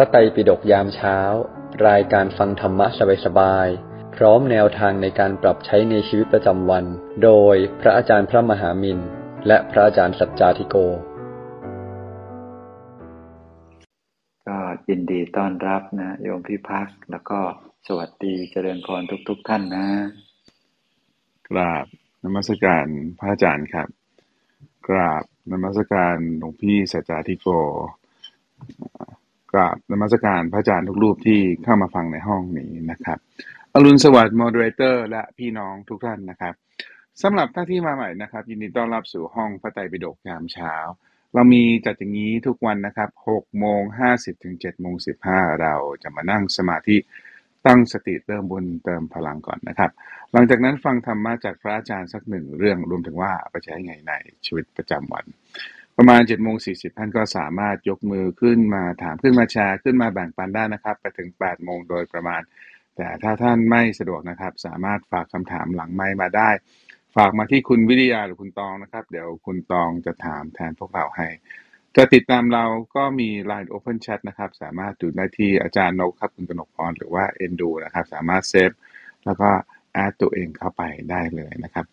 ระไตรปิฎกยามเช้า รายการฟังธรรมะสบายๆ พร้อมแนวทางในการปรับใช้ในชีวิตประจำวัน โดยพระอาจารย์พระมหามินและพระอาจารย์สัจจาธิโก ก็ยินดีต้อนรับนะโยมพี่พักแล้วก็สวัสดีเจริญพรทุกๆทท่านนะ กราบนมัสการพระอาจารย์ครับ กราบนมัสการหลวงพี่สัจจาธิโก กราบนมัสการพระอาจารย์ทุกรูปที่เข้ามาฟังในห้องนี้นะครับอรุณสวัสดิ์ moderator และพี่น้องทุกท่านนะครับสำหรับท่านที่มาใหม่นะครับ ยินดีต้อนรับสู่ห้องพระไตรปิฎกยามเช้า เรามีจัดอย่างนี้ทุกวันนะครับ6โมง50ถึง7โมง15 เราจะมานั่งสมาธิตั้งสติเติมบุญเติมพลังก่อนนะครับ หลังจากนั้นฟังธรรมะจากพระอาจารย์สักหนึ่งเรื่องรวมถึงว่าไปใช้ไงในชีวิตประจำวัน ประมาณ7จ็ดโมงสีท่านก็สามารถยกมือขึ้นมาถามขึ้นมาแชร์ขึ้นมาแบ่งปันได้นะครับ ไปถึง8ปดโมงโดยประมาณ แต่ถ้าท่านไม่สะดวกนะครับ สามารถฝากคำถามหลังไมค์มาได้ ฝากมาที่คุณวิทยาหรือคุณตองนะครับ เดี๋ยวคุณตองจะถามแทนพวกเราให้ จะติดตามเราก็มี Line Open Chat นะครับ สามารถดูได้ที่อาจารย์นกครับคุณกนกพรหรือว่าเอนดูนะครับ สามารถเซฟแล้วก็แอดตัวเองเข้าไปได้เลยนะครับ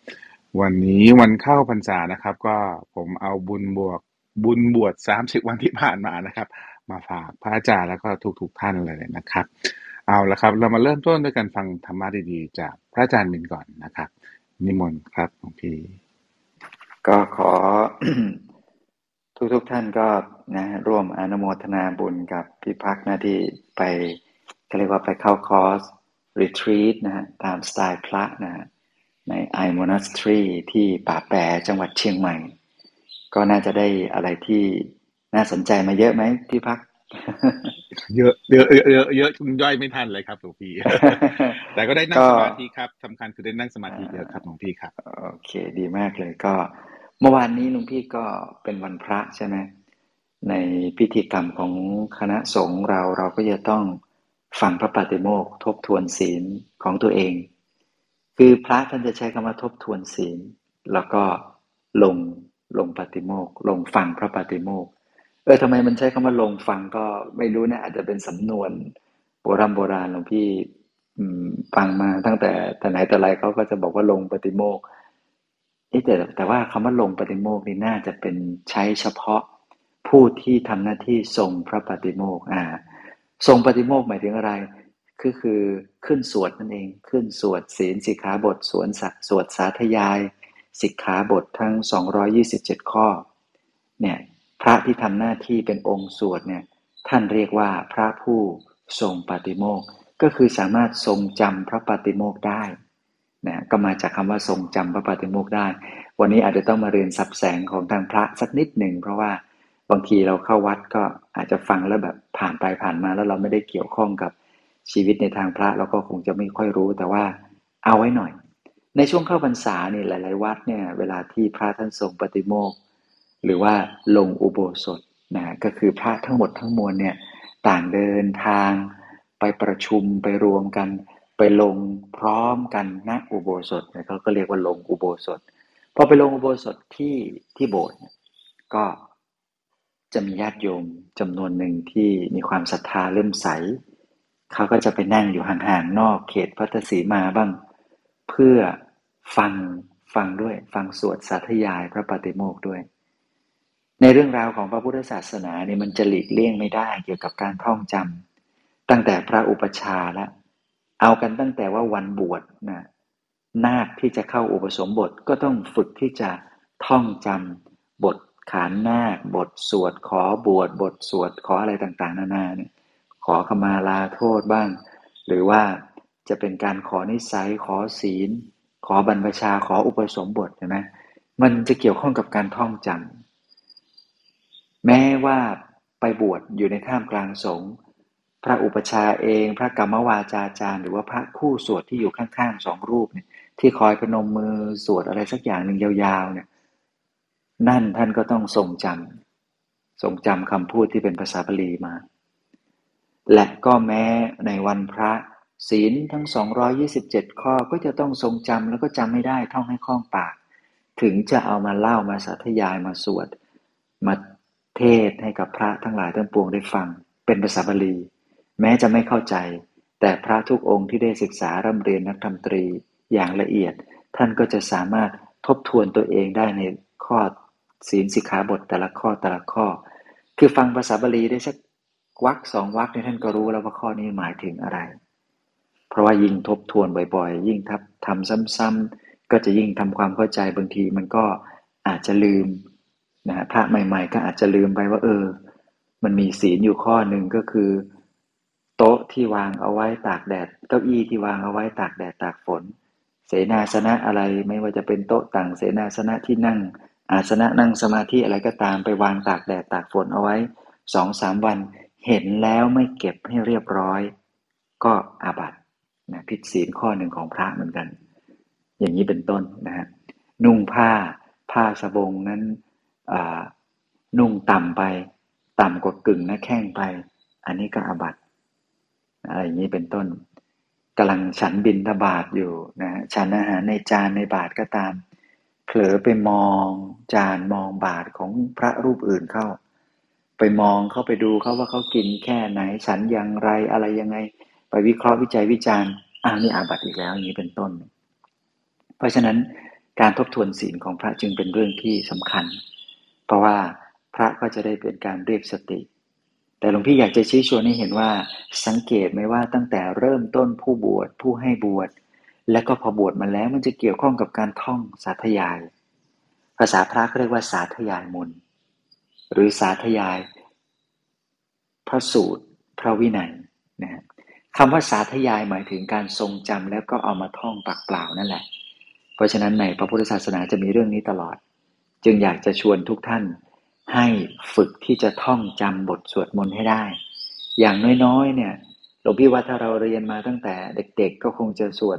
วันนี้วันเข้าพรรษานะครับ ก็ผมเอาบุญบวกบุญบวช30วันที่ผ่านมานะครับ มาฝากพระอาจารย์แล้วก็ทุกๆท่านเลยนะครับ เอาละครับ เรามาเริ่มต้นด้วยการฟังธรรมะดีๆ จากพระอาจารย์มินก่อนนะครับ นิมนต์ครับหลวงพี่ก็ขอทุกๆทท่านก็นะร่วมอนุโมทนาบุญกับพี่พักนะที่ไปเรียกว่าไปเข้าคอร์สรีทรีตนะฮะตามสไตล์พระนะฮะ ในไอมอนัสทรีที่ป่าแปรจังหวัดเชียงใหม่ ก็น่าจะได้อะไรที่น่าสนใจมาเยอะไหมพี่พัก เยอะเยอะเยอะเยอะเยอะคุณย่อยไม่ทันเลยครับหลวงพี่ แต่ก็ได้นั่งสมาธิครับสำคัญคือได้นั่งสมาธิเยอะครับหลวงพี่ครับ โอเค ดีมากเลยก็ เมื่อวานนี้หลวงพี่ก็เป็นวันพระใช่ไหมในพิธีกรรมของคณะสงฆ์เราเราก็จะต้องฟังพระปฏิโมกข์ทบทวนศีลของตัวเอง คือพระท่านจะใช้คำว่าทบทวนศีล แล้วก็ลงลงปฏิโมกข์ลงฟังพระปฏิโมกข์เออทำไมมันใช้คำว่าลงฟังก็ไม่รู้นะอาจจะเป็นสำนวนโบราณโบราณหลวงพี่ฟังมาตั้งแต่แต่ไหนแต่ไรเขาก็จะบอกว่าลงปฏิโมกข์เอ๊ะแต่แต่ว่าคำว่าลงปฏิโมกข์นี่น่าจะเป็นใช้เฉพาะผู้ที่ทำหน้าที่ทรงพระปฏิโมกข์อ่าทรงปฏิโมกข์หมายถึงอะไร คือคือขึ้นสวดนั่นเอง ขึ้นสวดศีลสิกขาบทสวนสัสวดสาธยาย สิกขาบททั้ง 227 ข้อเนี่ยพระที่ทำหน้าที่เป็นองค์สวดเนี่ยท่านเรียกว่าพระผู้ทรงปฏิโมกข์ก็คือสามารถทรงจำพระปฏิโมกได้นะก็มาจากคำว่าทรงจำพระปฏิโมกได้ วันนี้อาจจะต้องมาเรียนสับแสงของทางพระสักนิดหนึ่งเพราะว่าบางทีเราเข้าวัดก็อาจจะฟังแล้วแบบผ่านไปผ่านมาแล้วเราไม่ได้เกี่ยวข้องกับ ชีวิตในทางพระเราก็คงจะไม่ค่อยรู้แต่ว่าเอาไว้หน่อย ในช่วงเข้าพรรษาเนี่ยหลาย ๆ วัดเนี่ยเวลาที่พระท่านทรงปฏิโมกหรือว่าลงอุโบสถนะก็คือพระทั้งหมดทั้งมวลเนี่ยต่างเดินทาง ไปประชุมไปรวมกัน ไปลงพร้อมกันณอุโบสถเนี่ยเขาก็เรียกว่าลงอุโบสถพอไปลงอุโบสถที่ที่โบสถ์ก็จะมีญาติโยมจำนวนหนึ่งที่มีความศรัทธาเริ่มใส เขาก็จะไปนั่งอยู่ห่างๆนอกเขตพัทสีมาบ้าง เพื่อฟังฟังด้วยฟังสวดสาธยายพระปฏิโมกข์ด้วย ในเรื่องราวของพระพุทธศาสนาเนี่ยมันจะหลีกเลี่ยงไม่ได้เกี่ยวกับการท่องจำตั้งแต่พระอุปชาล้วเอากันตั้งแต่ว่าวันบวชนะนาคที่จะเข้าอุปสมบทก็ต้องฝึกที่จะท่องจำบทขานนาค บทสวดขอบวชบทสวดขออะไรต่างๆ นานาเนี่ย ขอขมาลาโทษบ้าง หรือว่าจะเป็นการขอนิสัยขอศีล ขอบรรพชาขออุปสมบทใช่ไหมมันจะเกี่ยวข้องกับการท่องจำแม้ว่าไปบวชอยู่ในท่ามกลางสงฆ์พระอุปชาเอง พระกรรมวาจาจารย์ หรือว่าพระคู่สวดที่อยู่ข้างๆสองรูปเนี่ยที่คอยพนมมือสวดอะไรสักอย่างหนึ่งยาวๆเนี่ยนั่นท่านก็ต้องทรงจำทรงจำคำพูดที่เป็นภาษาบาลีมา และก็แม้ในวันพระศีลทั้ง 227 ข้อก็จะต้องทรงจำแล้วก็จำไม่ได้ท่องให้คล่องปาก ถึงจะเอามาเล่ามาสาธยายมาสวด มาเทศให้กับพระทั้งหลายทั้งปวงได้ฟัง เป็นภาษาบาลี แม้จะไม่เข้าใจ แต่พระทุกองค์ที่ได้ศึกษาร่ำเรียนนักธรรมตรีอย่างละเอียด ท่านก็จะสามารถทบทวนตัวเองได้ในข้อศีลสิกขาบทแต่ละข้อแต่ละข้อ คือฟังภาษาบาลีได้สัก วักสองวักในท่านก็รู้แล้วว่าข้อนี้หมายถึงอะไร เพราะว่ายิ่งทบทวนบ่อยๆ ยิ่งทับทำซ้ำๆก็จะยิ่งทำความเข้าใจบางทีมันก็อาจจะลืมนะพระใหม่ ๆ ก็อาจจะลืมไปว่า เออ มันมีศีลอยู่ข้อหนึ่งก็คือ โต๊ะที่วางเอาไว้ตากแดดเก้าอี้ที่วางเอาไว้ตากแดดตากฝน เสนาสนะอะไรไม่ว่าจะเป็นโต๊ะต่างเสนาสนะที่นั่ง อาสนะนั่งสมาธิอะไรก็ตามไปวางตากแดดตากฝนเอาไว้สองสามวัน เห็นแล้วไม่เก็บให้เรียบร้อย ก็อาบัตินะผิดศีลข้อหนึ่งของพระเหมือนกัน อย่างนี้เป็นต้นนะฮะนุ่งผ้าผ้าสบงนั้นนุ่งต่ำไป ต่ำกว่ากึ่งหน้าแข้งไป อันนี้ก็อาบัติอะไรอย่างนี้เป็นต้นกำลังฉันบินทบาทอยู่นะฉันอาหารในจานในบาทก็ตาม เผลอไปมองจานมองบาทของพระรูปอื่นเข้า ไปมองเข้าไปดูเขาว่าเขากินแค่ไหนฉันอย่างไรอะไรยังไง ไปวิเคราะห์วิจัยวิจารณ์อ้าวนี่อาบัติอีกแล้วอย่างนี้เป็นต้น เพราะฉะนั้นการทบทวนศีลของพระจึงเป็นเรื่องที่สำคัญ เพราะว่าพระก็จะได้เป็นการเรียกสติ แต่หลวงพี่อยากจะชี้ชวนให้เห็นว่าสังเกตไหมว่าตั้งแต่เริ่มต้นผู้บวชผู้ให้บวชและก็พอบวชมาแล้วมันจะเกี่ยวข้องกับการท่องสาธยาย ภาษาพระเรียกว่าสาธยายมน หรือสาธยาย พระสูตร พระวินัยนะคำว่าสาธยายหมายถึงการทรงจำแล้วก็เอามาท่องปากเปล่านั่นแหละ เพราะฉะนั้นในพระพุทธศาสนาจะมีเรื่องนี้ตลอด จึงอยากจะชวนทุกท่าน ให้ฝึกที่จะท่องจำบทสวดมนต์ให้ได้ อย่างน้อยๆเนี่ยหลวงพี่ว่าถ้าเราเรียนมาตั้งแต่เด็ก ๆ ก็คงจะสวด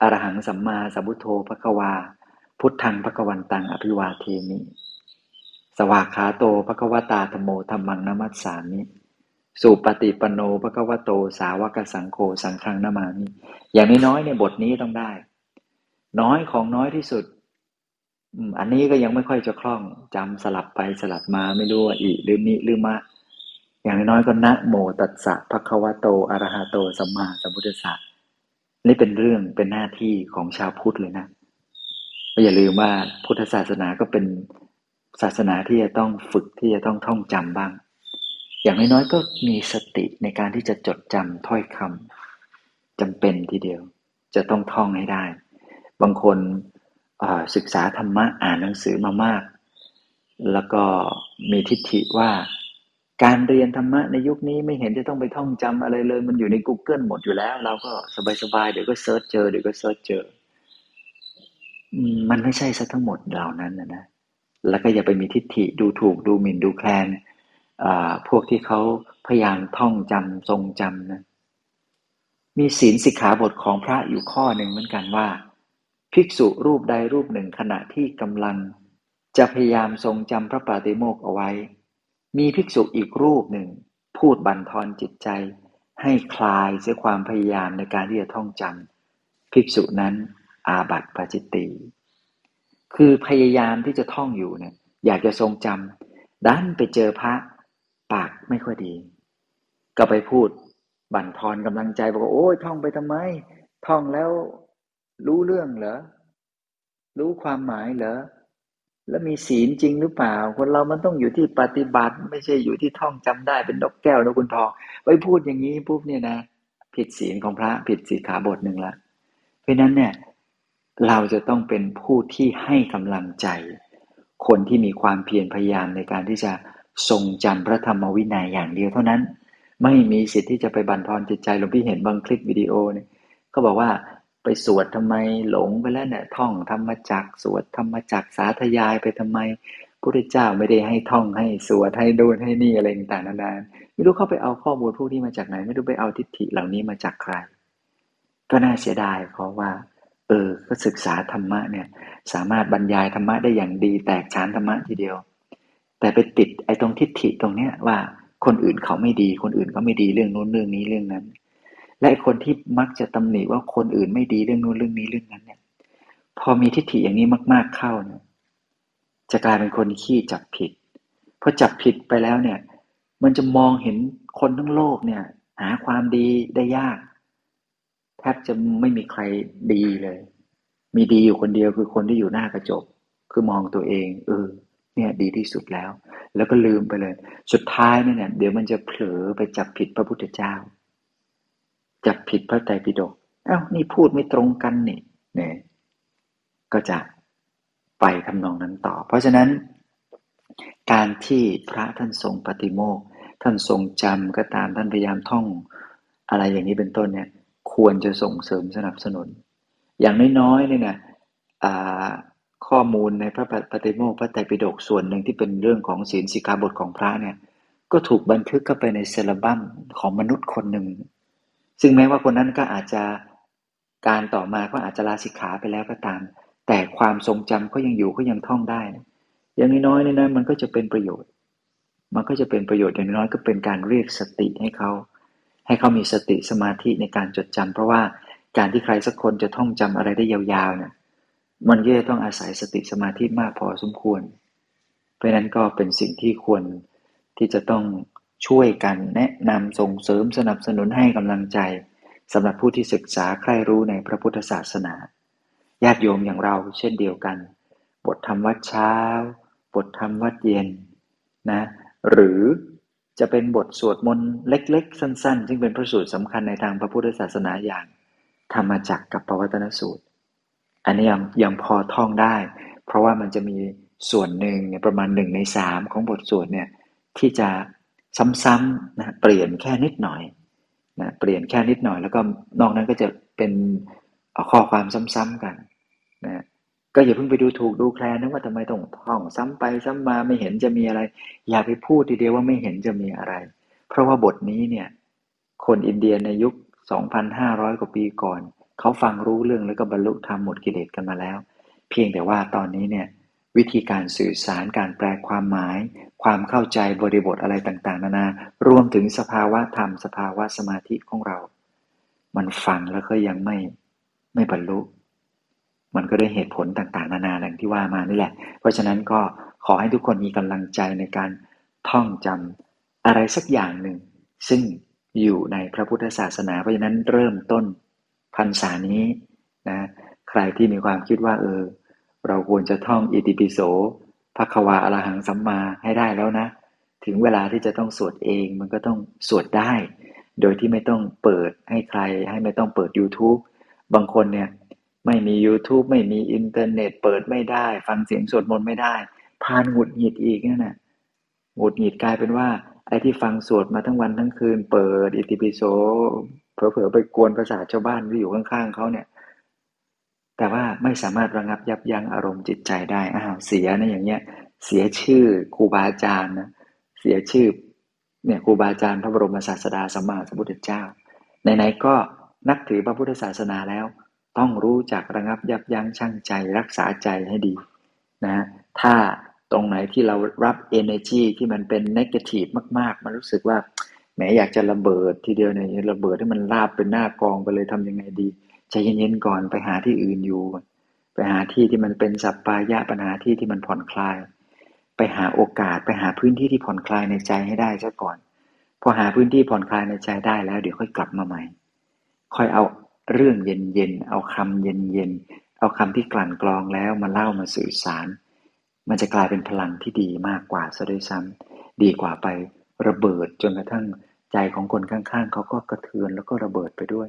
อรหังสัมมาสัมพุทโธพระวา พุทธังพระกวันตังอภิวาเทมิ สวากขาโตพระควตาธโมธรรมังนามัสสามิสุปฏิปโนพระควโตสาวกสังโฆสังฆังนามามิอย่างน้อยๆในบทนี้ต้องได้ น้อยของน้อยที่สุดอันนี้ก็ยังไม่ค่อยจะคล่องจำสลับไปสลับมาไม่รู้ว่าอีหรือมิหรือมะ อย่างน้อยก็นะโมตัสสะภะคะวะโตอะระหะโตสัมมาสัมพุทธัสสะนี่เป็นเรื่องเป็นหน้าที่ของชาวพุทธเลยนะอย่าลืมว่าพุทธศาสนาก็เป็น ศาสนาที่จะต้องฝึกที่จะต้องท่องจำบ้าง อย่างน้อยๆก็มีสติในการที่จะจดจำถ้อยคำจำเป็นทีเดียว จะต้องท่องให้ได้ บางคนศึกษาธรรมะอ่านหนังสือมามาก แล้วก็มีทิฏฐิว่าการเรียนธรรมะในยุคนี้ไม่เห็นจะต้องไปท่องจำอะไรเลย มันอยู่ใน Google หมดอยู่แล้ว เราก็สบายๆเดี๋ยวก็ search เจอเดี๋ยวก็ search เจอ มันไม่ใช่ซะทั้งหมดเหล่านั้นนะนะ แล้วก็อย่าไปมีทิฏฐิดูถูกดูหมิ่นดูแคลนพวกที่เขาพยายามท่องจำทรงจำนะมีศีลสิกขาบทของพระอยู่ข้อหนึ่งเหมือนกันว่า ภิกษุรูปใดรูปหนึ่งขณะที่กำลัง จะพยายามทรงจำพระปาติโมกข์เอาไว้ มีภิกษุอีกรูปหนึ่ง พูดบันทอนจิตใจ ให้คลายเสียความพยายามในการที่จะท่องจำภิกษุนั้นอาบัติปาจิตติ คือพยายามที่จะท่องอยู่เนี่ย อยากจะทรงจำดันไปเจอพระปากไม่ค่อยดี ก็ไปพูดบั่นทอนกำลังใจบอกว่าโอ้ยท่องไปทำไม ท่องแล้วรู้เรื่องเหรอ รู้ความหมายเหรอ แล้วมีศีลจริงหรือเปล่า คนเรามันต้องอยู่ที่ปฏิบัติ ไม่ใช่อยู่ที่ท่องจำได้เป็นดอกแก้วนกคุณทองไปพูดอย่างนี้ปุ๊บเนี่ยนะ ผิดศีลของพระผิดศีขาบทหนึ่งละเพราะนั้นเนี่ย เราจะต้องเป็นผู้ที่ให้กำลังใจ คนที่มีความเพียรพยายามในการที่จะทรงจำพระธรรมวินัยอย่างเดียวเท่านั้น ไม่มีสิทธิ์ที่จะไปบั่นทอนจิตใจหลวงพี่เห็นบางคลิปวิดีโอเนี่ยก็บอกว่าไปสวดทำไมหลงไปแล้วเนี่ยท่องธรรมจักสวดธรรมจักสาธยายไปทำไมพระเจ้าไม่ได้ให้ท่องให้สวดให้ดูให้นี่อะไรต่างๆนานาไม่รู้เขาไปเอาข้อมูลพวกนี้มาจากไหน ไม่รู้ไปเอาทิฏฐิเหล่านี้มาจากใคร ก็น่าเสียดายเพราะว่า เออ ก็ศึกษาธรรมะเนี่ย สามารถบรรยายธรรมะได้อย่างดี แตกฉานธรรมะทีเดียว แต่ไปติดไอ้ตรงทิฏฐิตรงเนี้ยว่าคนอื่นเขาไม่ดี คนอื่นเขาไม่ดีเรื่องนู้นเรื่องนี้เรื่องนั้น และคนที่มักจะตำหนิว่าคนอื่นไม่ดีเรื่องนู้นเรื่องนี้เรื่องนั้น เนี่ย พอมีทิฏฐิอย่างนี้มาก ๆเข้าเนี่ย จะกลายเป็นคนขี้จับผิดพอจับผิดไปแล้วเนี่ย มันจะมองเห็นคนทั้งโลกเนี่ย หาความดีได้ยาก แทบจะไม่มีใครดีเลย มีดีอยู่คนเดียวคือคนที่อยู่หน้ากระจก คือมองตัวเอง เออ เนี่ยดีที่สุดแล้ว แล้วก็ลืมไปเลย สุดท้ายเนี่ยเดี๋ยวมันจะเผลอไปจับผิดพระพุทธเจ้า จับผิดพระไตรปิฎกเอ้านี่พูดไม่ตรงกันนี่เนี่ยก็จะไปทำนองนั้นต่อ เพราะฉะนั้น การที่พระท่านทรงปฏิโมกท่านทรงจำก็ตามท่านพยายามท่องอะไรอย่างนี้เป็นต้นเนี่ย ควรจะส่งเสริมสนับสนุน อย่างน้อยๆเนี่ยนะข้อมูลในพระปฏิโมกพระไตรปิฎกส่วนหนึ่งที่เป็นเรื่องของศีลสิกขาบทของพระเนี่ยก็ถูกบันทึกเข้าไปในเซลบัมของมนุษย์คนหนึ่ง ซึ่งแม้ว่าคนนั้นก็อาจจะการต่อมาก็อาจจะลาสิกขาไปแล้วก็ตาม แต่ความทรงจำก็ยังอยู่ก็ยังท่องได้ อย่างน้อยๆเนี่ยนะมันก็จะเป็นประโยชน์ มันก็จะเป็นประโยชน์อย่างน้อยก็เป็นการเรียกสติให้เขา ให้เขามีสติสมาธิในการจดจำเพราะว่าการที่ใครสักคนจะท่องจำอะไรได้ยาวๆเนี่ยมันก็จะต้องอาศัยสติสมาธิมากพอสมควร เพราะนั้นก็เป็นสิ่งที่ควรที่จะต้องช่วยกันแนะนำส่งเสริมสนับสนุนให้กำลังใจสำหรับผู้ที่ศึกษาใคร่รู้ในพระพุทธศาสนา ญาติโยมอย่างเราเช่นเดียวกัน บทธรรมวัดเช้า บทธรรมวัดเย็นนะ หรือ จะเป็นบทสวดมนต์เล็ก ๆ สั้น ๆ ซึ่งเป็นพระสูตรสำคัญในทางพระพุทธศาสนาอย่าง ธรรมจักกับปวัตนสูตร อันนี้ยังยังพอท่องได้ เพราะว่ามันจะมีส่วนหนึ่งประมาณหนึ่งในสามของบทสวดเนี่ยที่จะซ้ำๆนะเปลี่ยนแค่นิดหน่อยนะเปลี่ยนแค่นิดหน่อย แล้วก็นอกนั้นก็จะเป็นข้อความซ้ำๆกันนะ ก็อย่าเพิ่งไปดูถูกดูแคลนนะว่าทำไมต้องท่องซ้ำไปซ้ำมาไม่เห็นจะมีอะไร อย่าไปพูดทีเดียวว่าไม่เห็นจะมีอะไร เพราะว่าบทนี้เนี่ย คนอินเดียในยุค 2,500 กว่าปีก่อน เขาฟังรู้เรื่องแล้วก็บรรลุธรรมหมดกิเลสกันมาแล้ว เพียงแต่ว่าตอนนี้เนี่ยวิธีการสื่อสารการแปลความหมาย ความเข้าใจบริบทอะไรต่างๆ นานารวมถึงสภาวะธรรมสภาวะสมาธิของเรา มันฟังแล้วก็ยังไม่ไม่บรรลุ มันก็ได้เหตุผลต่างๆ นานาอย่างที่ว่ามานี่แหละ เพราะฉะนั้นก็ขอให้ทุกคนมีกำลังใจในการท่องจำอะไรสักอย่างหนึ่ง ซึ่งอยู่ในพระพุทธศาสนา เพราะฉะนั้นเริ่มต้นพรรษานี้นะใครที่มีความคิดว่าเออ เราควรจะท่องอิติปิโสภควาอรหังสัมมาให้ได้แล้วนะ ถึงเวลาที่จะต้องสวดเองมันก็ต้องสวดได้ โดยที่ไม่ต้องเปิดให้ใครให้ไม่ต้องเปิด YouTube บางคนเนี่ย ไม่มี YouTube ไม่มีอินเทอร์เน็ต เปิดไม่ได้ ฟังเสียงสวดมนต์ไม่ได้ พานหงุดหงิดอีกนั่นแหะหงุดหงิดกลายเป็นว่าไอ้ที่ฟังสวดมาทั้งวันทั้งคืน เปิดอิติปิโสเผลอๆไปกวนภาษาชาวบ้านที่อยู่ข้างๆเขาเนี่ย แต่ว่าไม่สามารถระงับยับยั้งอารมณ์จิตใจได้อ้าวเสียนะอย่างเงี้ย เสียชื่อครูบาอาจารย์นะเสียชื่อเนี่ยครูบาอาจารย์พระบรมศาสดาสัมมาสัมพุทธเจ้าไหนๆก็นับถือพระพุทธศาสนาแล้ว ต้องรู้จักระงับยับยั้งชั่งใจรักษาใจให้ดีนะถ้าตรงไหนที่เรารับ energy ที่มันเป็น negative มาก ๆ มันรู้สึกว่าแหมอยากจะระเบิดทีเดียวเนี่ยระเบิดให้มันราบเป็นหน้ากองไปเลยทำยังไงดีใจเย็นๆก่อนไปหาที่อื่นอยู่ ไปหาที่ที่มันเป็นสัปปายะปัญหาที่ที่มันผ่อนคลาย ไปหาโอกาสไปหาพื้นที่ที่ผ่อนคลายในใจให้ได้ซะก่อน พอหาพื้นที่ผ่อนคลายในใจได้แล้ว เดี๋ยวค่อยกลับมาใหม่ ค่อยเอา เรื่องเย็นๆ เอาคำเย็นๆ เอาคำที่กลั่นกรองแล้วมาเล่ามาสื่อสาร มันจะกลายเป็นพลังที่ดีมากกว่าซะด้วยซ้ำดีกว่าไประเบิดจนกระทั่งใจของคนข้างๆ เขาก็กระเทือนแล้วก็ระเบิดไปด้วย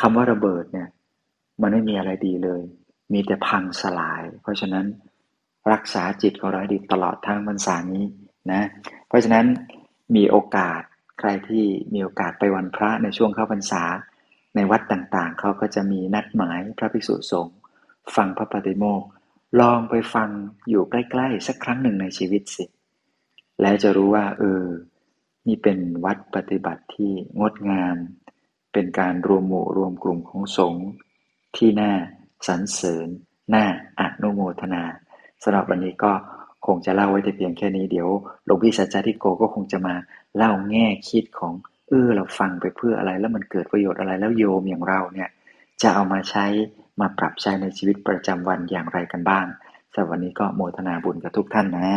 คำว่าระเบิดเนี่ยมันไม่มีอะไรดีเลย มีแต่พังสลาย เพราะฉะนั้นรักษาจิตของเราให้ดีตลอดทางพรรษานี้นะ เพราะฉะนั้นมีโอกาสใครที่มีโอกาสไปวันพระในช่วงเข้าพรรษา ในวัดต่างๆ เขาก็จะมีนัดหมายพระภิกษุสงฆ์ฟังพระปฏิโมกลองไปฟังอยู่ใกล้ๆ สักครั้งหนึ่งในชีวิตสิ แล้วจะรู้ว่า เออ นี่เป็นวัดปฏิบัติที่งดงาม เป็นการรวมหมู่รวมกลุ่มของสงฆ์ที่น่าสรรเสริญน่าอนุโมทนาสำหรับวันนี้ก็คงจะเล่าไว้แต่เพียงแค่นี้เดี๋ยวหลวงพี่สัจจทิโกก็คงจะมาเล่าแง่คิดของ เออเราฟังไปเพื่ออะไรแล้วมันเกิดประโยชน์อะไรแล้วโยมอย่างเราเนี่ยจะเอามาใช้มาปรับใช้ในชีวิตประจำวันอย่างไรกันบ้างสำหรับวันนี้ก็โมทนาบุญกับทุกท่านนะ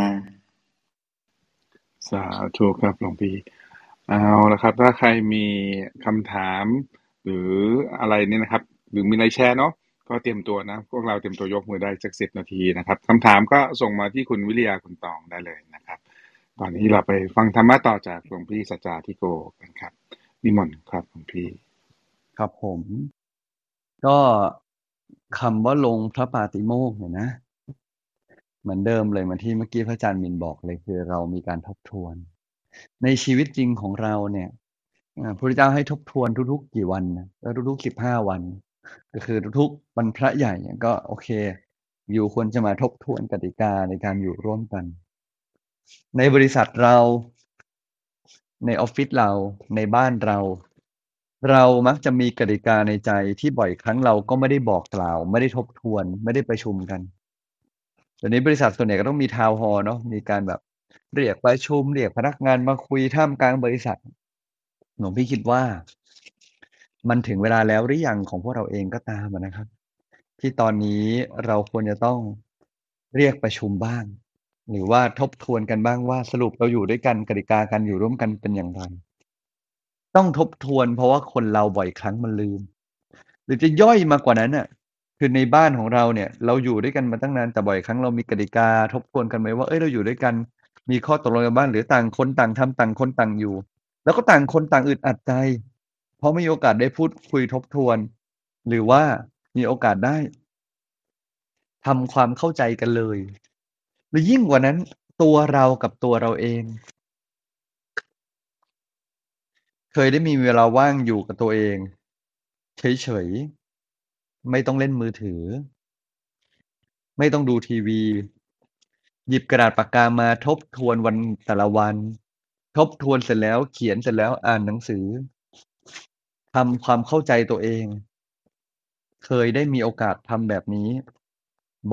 สาธุครับหลวงพี่เอาละครับ ถ้าใครมีคำถามหรืออะไรเนี่ยนะครับ หรือมีอะไรแชร์เนาะก็เตรียมตัวนะ พวกเราเตรียมตัวยกมือได้สักสิบนาทีนะครับคำถามก็ส่งมาที่คุณวิริยาคุณตองได้เลยนะครับ ตอนนี้เราไปฟังธรรมะต่อจากหลวงพี่สัจจาทิโกกันครับ นิมนต์ครับหลวงพี่ ครับผม ก็คำว่าลงพระปาติโมกเนี่ยนะ เหมือนเดิมเลยเหมือนที่เมื่อกี้พระอาจารย์มินบอกเลยคือเรามีการทบทวน ในชีวิตจริงของเราเนี่ยพระพุทธเจ้าให้ทบทวนทุกๆกี่วันนะก็ทุกๆสิบห้าวัน ก็คือทุกๆวันพระใหญ่ก็โอเค อยู่ควรจะมาทบทวนกติกาในการอยู่ร่วมกัน ในบริษัทเรา ในออฟฟิศเรา ในบ้านเรา เรามักจะมีกติกาในใจที่บ่อยครั้งเราก็ไม่ได้บอกกล่าว ไม่ได้ทบทวน ไม่ได้ประชุมกันเดี๋ยวนี้บริษัทส่วนใหญ่ก็ต้องมีทาวน์ฮอล์เนาะมีการแบบเรียกประชุมเรียกพนักงานมาคุยท่ามกลางบริษัทหลวงพี่คิดว่า มันถึงเวลาแล้วหรือยังของพวกเราเองก็ตามนะครับ ที่ตอนนี้เราควรจะต้องเรียกประชุมบ้าง หรือว่าทบทวนกันบ้างว่าสรุปเราอยู่ด้วยกันกติกาการอยู่ร่วมกันเป็นอย่างไร ต้องทบทวนเพราะว่าคนเราบ่อยครั้งมันลืม หรือจะย่อยมากกว่านั้นน่ะคือในบ้านของเราเนี่ย เราอยู่ด้วยกันมาตั้งนานแต่บ่อยครั้งเรามีกติกาทบทวนกันไหมว่าเอ้ยเราอยู่ด้วยกัน มีข้อตกลงกันบ้างหรือต่างคนต่างทำต่างคนต่างอยู่ แล้วก็ต่างคนต่างอึดอัดใจ เพราะไม่มีโอกาสได้พูดคุยทบทวน หรือว่ามีโอกาสได้ทำความเข้าใจกันเลย หรือยิ่งกว่านั้น ตัวเรากับตัวเราเอง เคยได้มีเวลาว่างอยู่กับตัวเอง เฉยๆ ไม่ต้องเล่นมือถือ ไม่ต้องดูทีวี หยิบกระดาษปากกามาทบทวนวันแต่ละวัน ทบทวนเสร็จแล้วเขียนเสร็จแล้วอ่านหนังสือทำความเข้าใจตัวเอง เคยได้มีโอกาสทำแบบนี้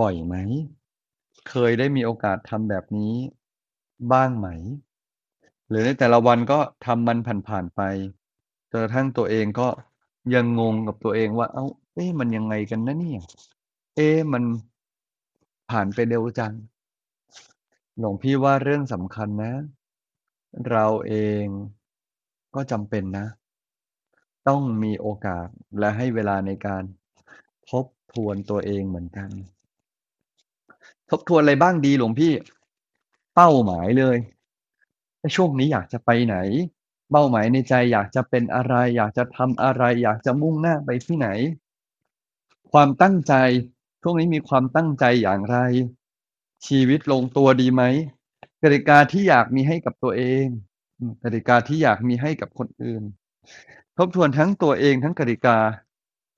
บ่อยไหม เคยได้มีโอกาสทำแบบนี้บ้างไหม หรือในแต่ละวันก็ทำมันผ่านๆไปจนกระทั่งตัวเองก็ยังงงกับตัวเองว่า เอ้า เอ๊ะมันยังไงกันนะเนี่ย เอ๊ะมันผ่านไปเร็วจัง หลวงพี่ว่าเรื่องสำคัญนะ เราเองก็จำเป็นนะ ต้องมีโอกาสและให้เวลาในการทบทวนตัวเองเหมือนกัน ทบทวนอะไรบ้างดีหลวงพี่ เป้าหมายเลยช่วงนี้อยากจะไปไหน เป้าหมายในใจอยากจะเป็นอะไร อยากจะทำอะไร อยากจะมุ่งหน้าไปที่ไหน ความตั้งใจ ช่วงนี้มีความตั้งใจอย่างไร ชีวิตลงตัวดีไหมกติกาที่อยากมีให้กับตัวเองกติกาที่อยากมีให้กับคนอื่น ทบทวนทั้งตัวเองทั้งกติกา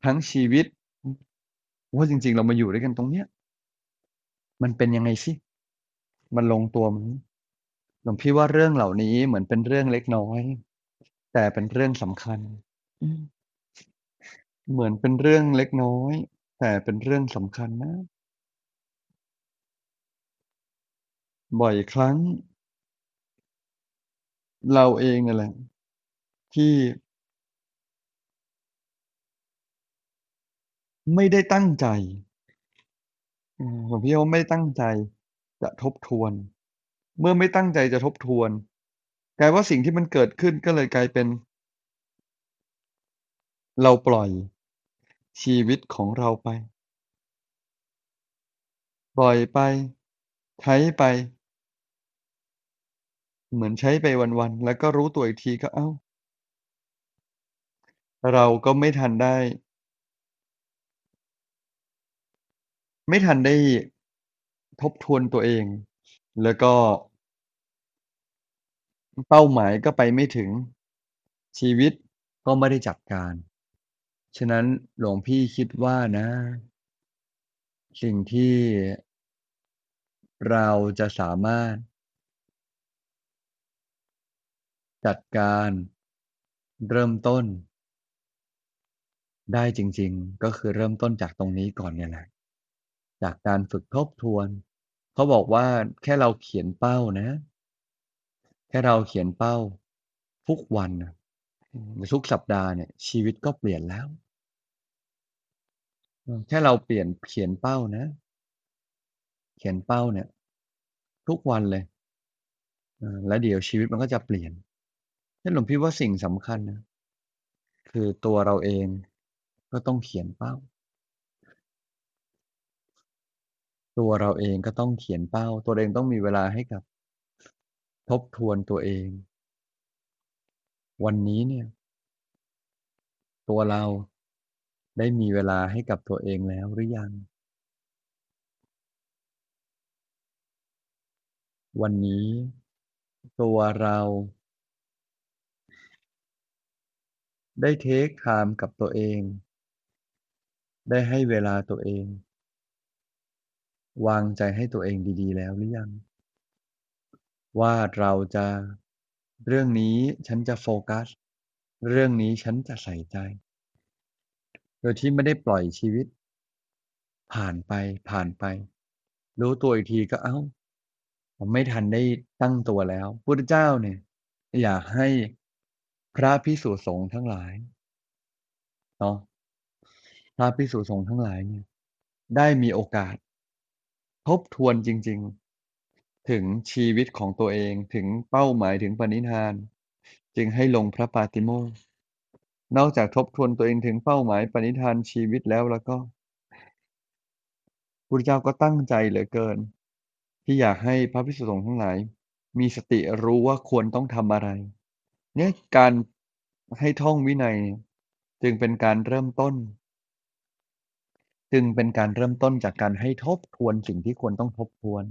ทั้งชีวิตว่าจริง ๆ เรามาอยู่ด้วยกันตรงเนี้ย มันเป็นยังไงสิ มันลงตัวไหมหลวงพี่ว่าเรื่องเหล่านี้เหมือนเป็นเรื่องเล็กน้อย แต่เป็นเรื่องสำคัญอืมเหมือนเป็นเรื่องเล็กน้อย แต่เป็นเรื่องสำคัญนะ บ่อยครั้ง เราเองนั่นแหละ ที่ไม่ได้ตั้งใจ อืมพี่ว่าไม่ตั้งใจจะทบทวน เมื่อไม่ตั้งใจจะทบทวน กลายว่าสิ่งที่มันเกิดขึ้น ก็เลยกลายเป็น เราปล่อยชีวิตของเราไป ปล่อยไปใช้ไป เหมือนใช้ไปวัน ๆ แล้วก็รู้ตัวอีกทีก็ อ้าว เราก็ไม่ทันได้ ไม่ทันได้ทบทวนตัวเอง แล้วก็ เป้าหมายก็ไปไม่ถึงชีวิตก็ไม่ได้จัดการ ฉะนั้นหลวงพี่คิดว่านะ สิ่งที่เราจะสามารถ จัดการเริ่มต้น ได้จริง ๆ ก็คือเริ่มต้นจากตรงนี้ก่อนเนี่ยแหละ จากการฝึกทบทวน เขาบอกว่าแค่เราเขียนเป้านะ แค่เราเขียนเป้า ทุกวันน่ะทุกสัปดาห์เนี่ย ชีวิตก็เปลี่ยนแล้ว แค่เราเปลี่ยนเขียนเป้านะ เขียนเป้าเนี่ย ทุกวันเลยแล้วเดี๋ยวชีวิตมันก็จะเปลี่ยนงั้นหลวงพี่ว่าสิ่งสำคัญนะคือตัวเราเองก็ต้องเขียนเป้า ตัวเราเองก็ต้องเขียนเป้า ตัวเองต้องมีเวลาให้กับ ทบทวนตัวเอง วันนี้เนี่ย ตัวเราได้มีเวลาให้กับตัวเองแล้วหรือยัง วันนี้ ตัวเราได้เทกไทม์กับตัวเอง ได้ให้เวลาตัวเอง วางใจให้ตัวเองดี ๆ แล้วหรือยัง ว่าเราจะเรื่องนี้ฉันจะโฟกัส เรื่องนี้ฉันจะใส่ใจ โดยที่ไม่ได้ปล่อยชีวิต ผ่านไปผ่านไป รู้ตัวอีกทีก็เอ้าไม่ทันได้ตั้งตัวแล้วพุทธเจ้าเนี่ย อยากให้พระภิกษุสงฆ์ทั้งหลายเนาะพระภิกษุสงฆ์ทั้งหลายเนี่ยได้มีโอกาส ทบทวนจริง ๆ ถึงชีวิตของตัวเองถึงเป้าหมายถึงปณิธาน จึงให้ลงพระปาติโมกนอกจากทบทวนตัวเองถึงเป้าหมายปณิธานชีวิตแล้วแล้วก็พุทธเจ้าก็ตั้งใจเหลือเกิน ที่อยากให้พระภิกษุสงฆ์ทั้งหลาย มีสติรู้ว่าควรต้องทำอะไร เนี่ยการให้ท่องวินัย จึงเป็นการเริ่มต้น จึงเป็นการเริ่มต้นจากการให้ทบทวนสิ่งที่ควรต้องทบทวน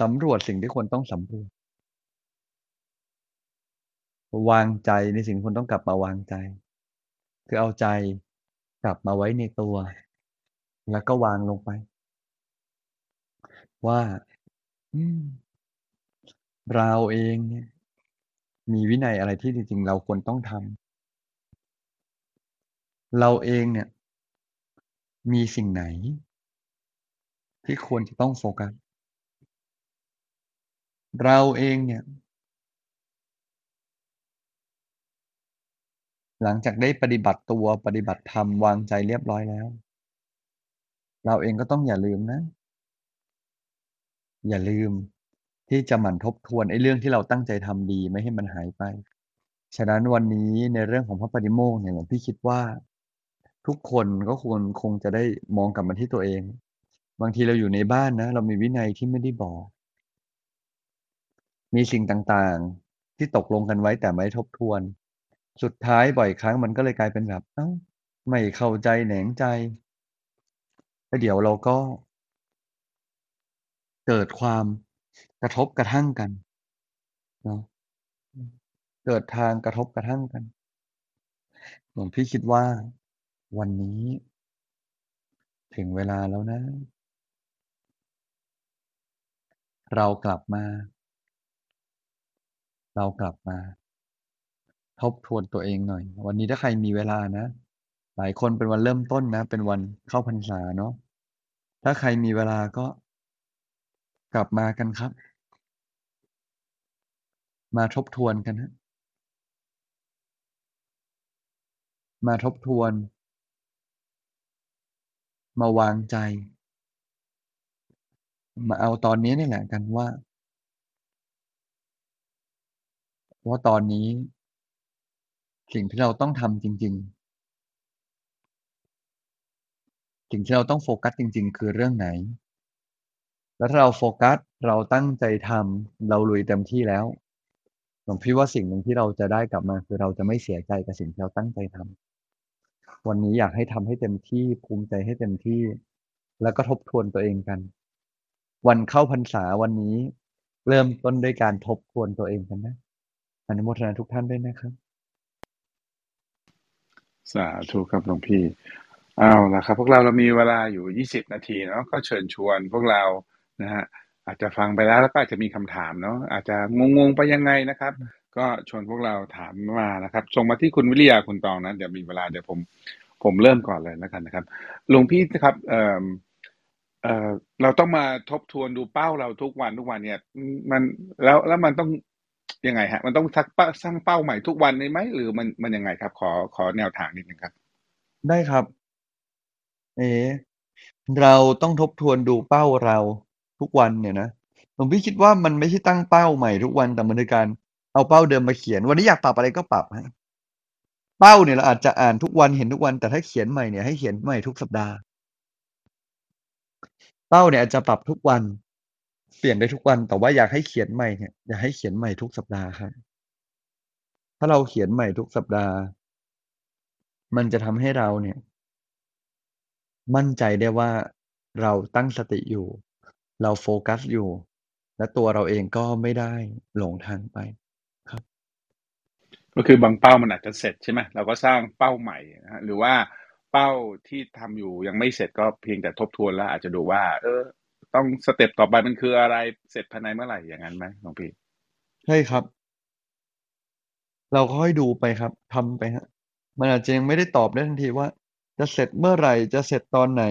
สำรวจสิ่งที่ควรต้องสำรวจ วางใจในสิ่งที่ควรต้องกลับมาวางใจ คือเอาใจกลับมาไว้ในตัว แล้วก็วางลงไป ว่าเราเองเนี่ยมีวินัยอะไรที่จริงๆ เราควรต้องทำ เราเองเนี่ย มีสิ่งไหน ที่ควรจะต้องโฟกัส เราเองเนี่ย หลังจากได้ปฏิบัติตัวปฏิบัติธรรมวางใจเรียบร้อยแล้ว เราเองก็ต้องอย่าลืมนะ อย่าลืมที่จะหมั่นทบทวนไอ้เรื่องที่เราตั้งใจทำดีไม่ให้มันหายไป ฉะนั้นวันนี้ในเรื่องของพระปฏิโมกข์เนี่ยหลวงพี่คิดว่า ทุกคนก็ควรคงจะได้มองกลับมาที่ตัวเอง บางทีเราอยู่ในบ้านนะ เรามีวินัยที่ไม่ได้บอก มีสิ่งต่างๆ ที่ตกลงกันไว้แต่ไม่ทบทวน สุดท้ายบ่อยครั้งมันก็เลยกลายเป็นแบบเอ้าไม่เข้าใจแหนงใจแล้วเดี๋ยวเราก็ เกิดความกระทบกระทั่งกันเนาะเกิดทางกระทบกระทั่งกันหลวงพี่คิดว่า วันนี้ ถึงเวลาแล้วนะ เรากลับมา เรากลับมา ทบทวนตัวเองหน่อย วันนี้ถ้าใครมีเวลานะ หลายคนเป็นวันเริ่มต้นนะ เป็นวันเข้าพรรษาเนาะถ้าใครมีเวลาก็กลับมากันครับ มาทบทวนกันครับมาทบทวน มาวางใจ มาเอาตอนนี้นี่แหละกันว่า ว่าตอนนี้ สิ่งที่เราต้องทำจริง ๆ สิ่งที่เราต้องโฟกัสจริง ๆ คือเรื่องไหน แล้วถ้าเราโฟกัสเราตั้งใจทำเราลุยเต็มที่แล้วหลวงพี่ว่าสิ่งหนึ่งที่เราจะได้กลับมาคือเราจะไม่เสียใจกับสิ่งที่เราตั้งใจทำ วันนี้อยากให้ทำให้เต็มที่ภูมิใจให้เต็มที่ แล้วก็ทบทวนตัวเองกัน วันเข้าพรรษาวันนี้ เริ่มต้นด้วยการทบทวนตัวเองกันนะอนุโมทนาทุกท่านด้วยนะครับ สาธุครับหลวงพี่เอาละครับ พวกเราเรามีเวลาอยู่20นาทีเนาะก็เชิญชวนพวกเรานะฮะอาจจะฟังไปแล้วแล้วก็อาจจะมีคำถามเนาะอาจจะงงๆไปยังไงนะครับ ก็ชวนพวกเราถามมานะครับส่งมาที่คุณวิริยาคุณตองนะ เดี๋ยวมีเวลาเดี๋ยวผมผมเริ่มก่อนเลยแล้วกันนะครับหลวงพี่นะครับเอ่อเอ่อเราต้องมาทบทวนดูเป้าเราทุกวันทุกวันเนี่ย มันแล้วแล้วมันต้องยังไงครับมันต้องทักปสร้างเป้าใหม่ทุกวันเลยไหมหรือมันมันยังไงครับ?ขอขอแนวทางนิดหนึ่งครับ ได้ครับ เอเราต้องทบทวนดูเป้าเราทุกวันเนี่ยนะหลวงพี่คิดว่ามันไม่ใช่ตั้งเป้าใหม่ทุกวันแต่มันคือการ เอาเป้าเดิมมาเขียน วันนี้อยากปรับอะไรก็ปรับเป้าเนี่ยเราอาจจะอ่านทุกวันเห็นทุกวันแต่ถ้าเขียนใหม่เนี่ยให้เขียนใหม่ทุกสัปดาห์ เป้าเนี่ยอาจจะปรับทุกวันเปลี่ยนได้ทุกวัน แต่ว่าอยากให้เขียนใหม่เนี่ยอยากให้เขียนใหม่ทุกสัปดาห์ครับถ้าเราเขียนใหม่ทุกสัปดาห์ มันจะทำให้เราเนี่ย มั่นใจได้ว่าเราตั้งสติอยู่ เราโฟกัสอยู่ และตัวเราเองก็ไม่ได้หลงทางไป ก็คือบางเป้ามันอาจจะเสร็จใช่ไหมเราก็สร้างเป้าใหม่นะฮะหรือว่าเป้าที่ทำอยู่ยังไม่เสร็จก็เพียงแต่ทบทวนแล้วอาจจะดูว่า เออ ต้องสเต็ปต่อไปมันคืออะไรเสร็จภายในเมื่อไหร่อย่างนั้นไหมหลวงพี่ใช่ครับ เราก็ค่อยดูไปครับทำไปฮะ มันอาจจะยังไม่ได้ตอบได้ทันทีว่า จะเสร็จเมื่อไหร่จะเสร็จตอนไหน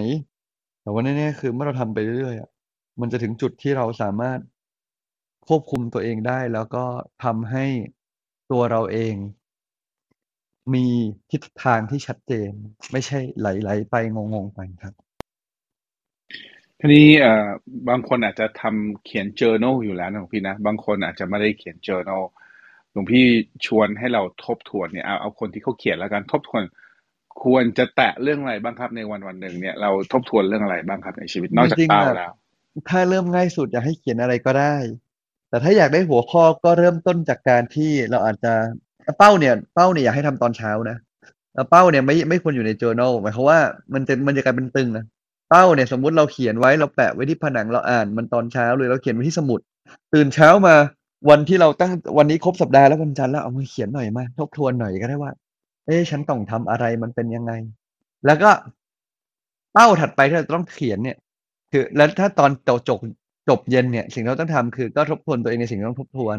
แต่ว่าแน่ๆคือเมื่อเราทำไปเรื่อยๆมันจะถึงจุดที่เราสามารถควบคุมตัวเองได้แล้วก็ทำให้ ตัวเราเอง มีทิศทางที่ชัดเจน ไม่ใช่ไหลๆไปงงๆไปครับทีนี้เอ่อบางคนอาจจะทำเขียน journal อยู่แล้วนะหลวงพี่นะ บางคนอาจจะไม่ได้เขียน journal หลวงพี่ชวนให้เราทบทวนเนี่ยเอาเอาคนที่เขาเขียนแล้วกันทบทวน ควรจะแตะเรื่องอะไรบ้างครับในวันวันหนึ่งเนี่ยเราทบทวนเรื่องอะไรบ้างครับในชีวิตนอกจากจริงๆเป้าอะแล้ว ถ้าเริ่มง่ายสุดอยากให้เขียนอะไรก็ได้ แต่ถ้าอยากได้หัวข้อก็เริ่มต้นจากการที่เราอาจจะเป้าเนี่ย เป้าเนี่ยอยากให้ทำตอนเช้านะเป้าเนี่ยไม่ไม่ควรอยู่ใน journal หมายความว่ามันจะมันจะกลายเป็นตึงนะเป้าเนี่ยสมมุติเราเขียนไว้เราแปะไว้ที่ผนังเราอ่านมันตอนเช้าเลยเราเขียนไว้ที่สมุด ตื่นเช้ามาวันที่เราตั้งวันนี้ครบสัปดาห์แล้ววันจันทร์แล้วเอามาเขียนหน่อยมาทบทวนหน่อยก็ได้ว่า เอ๊ะฉันต้องทำอะไรมันเป็นยังไง แล้วก็เป้าถัดไปที่เราต้องเขียนเนี่ย คือแล้วถ้าตอนจบ จบเย็นเนี่ย สิ่งที่เราต้องทำคือก็ทบทวนตัวเองในสิ่งที่ต้องทบทวน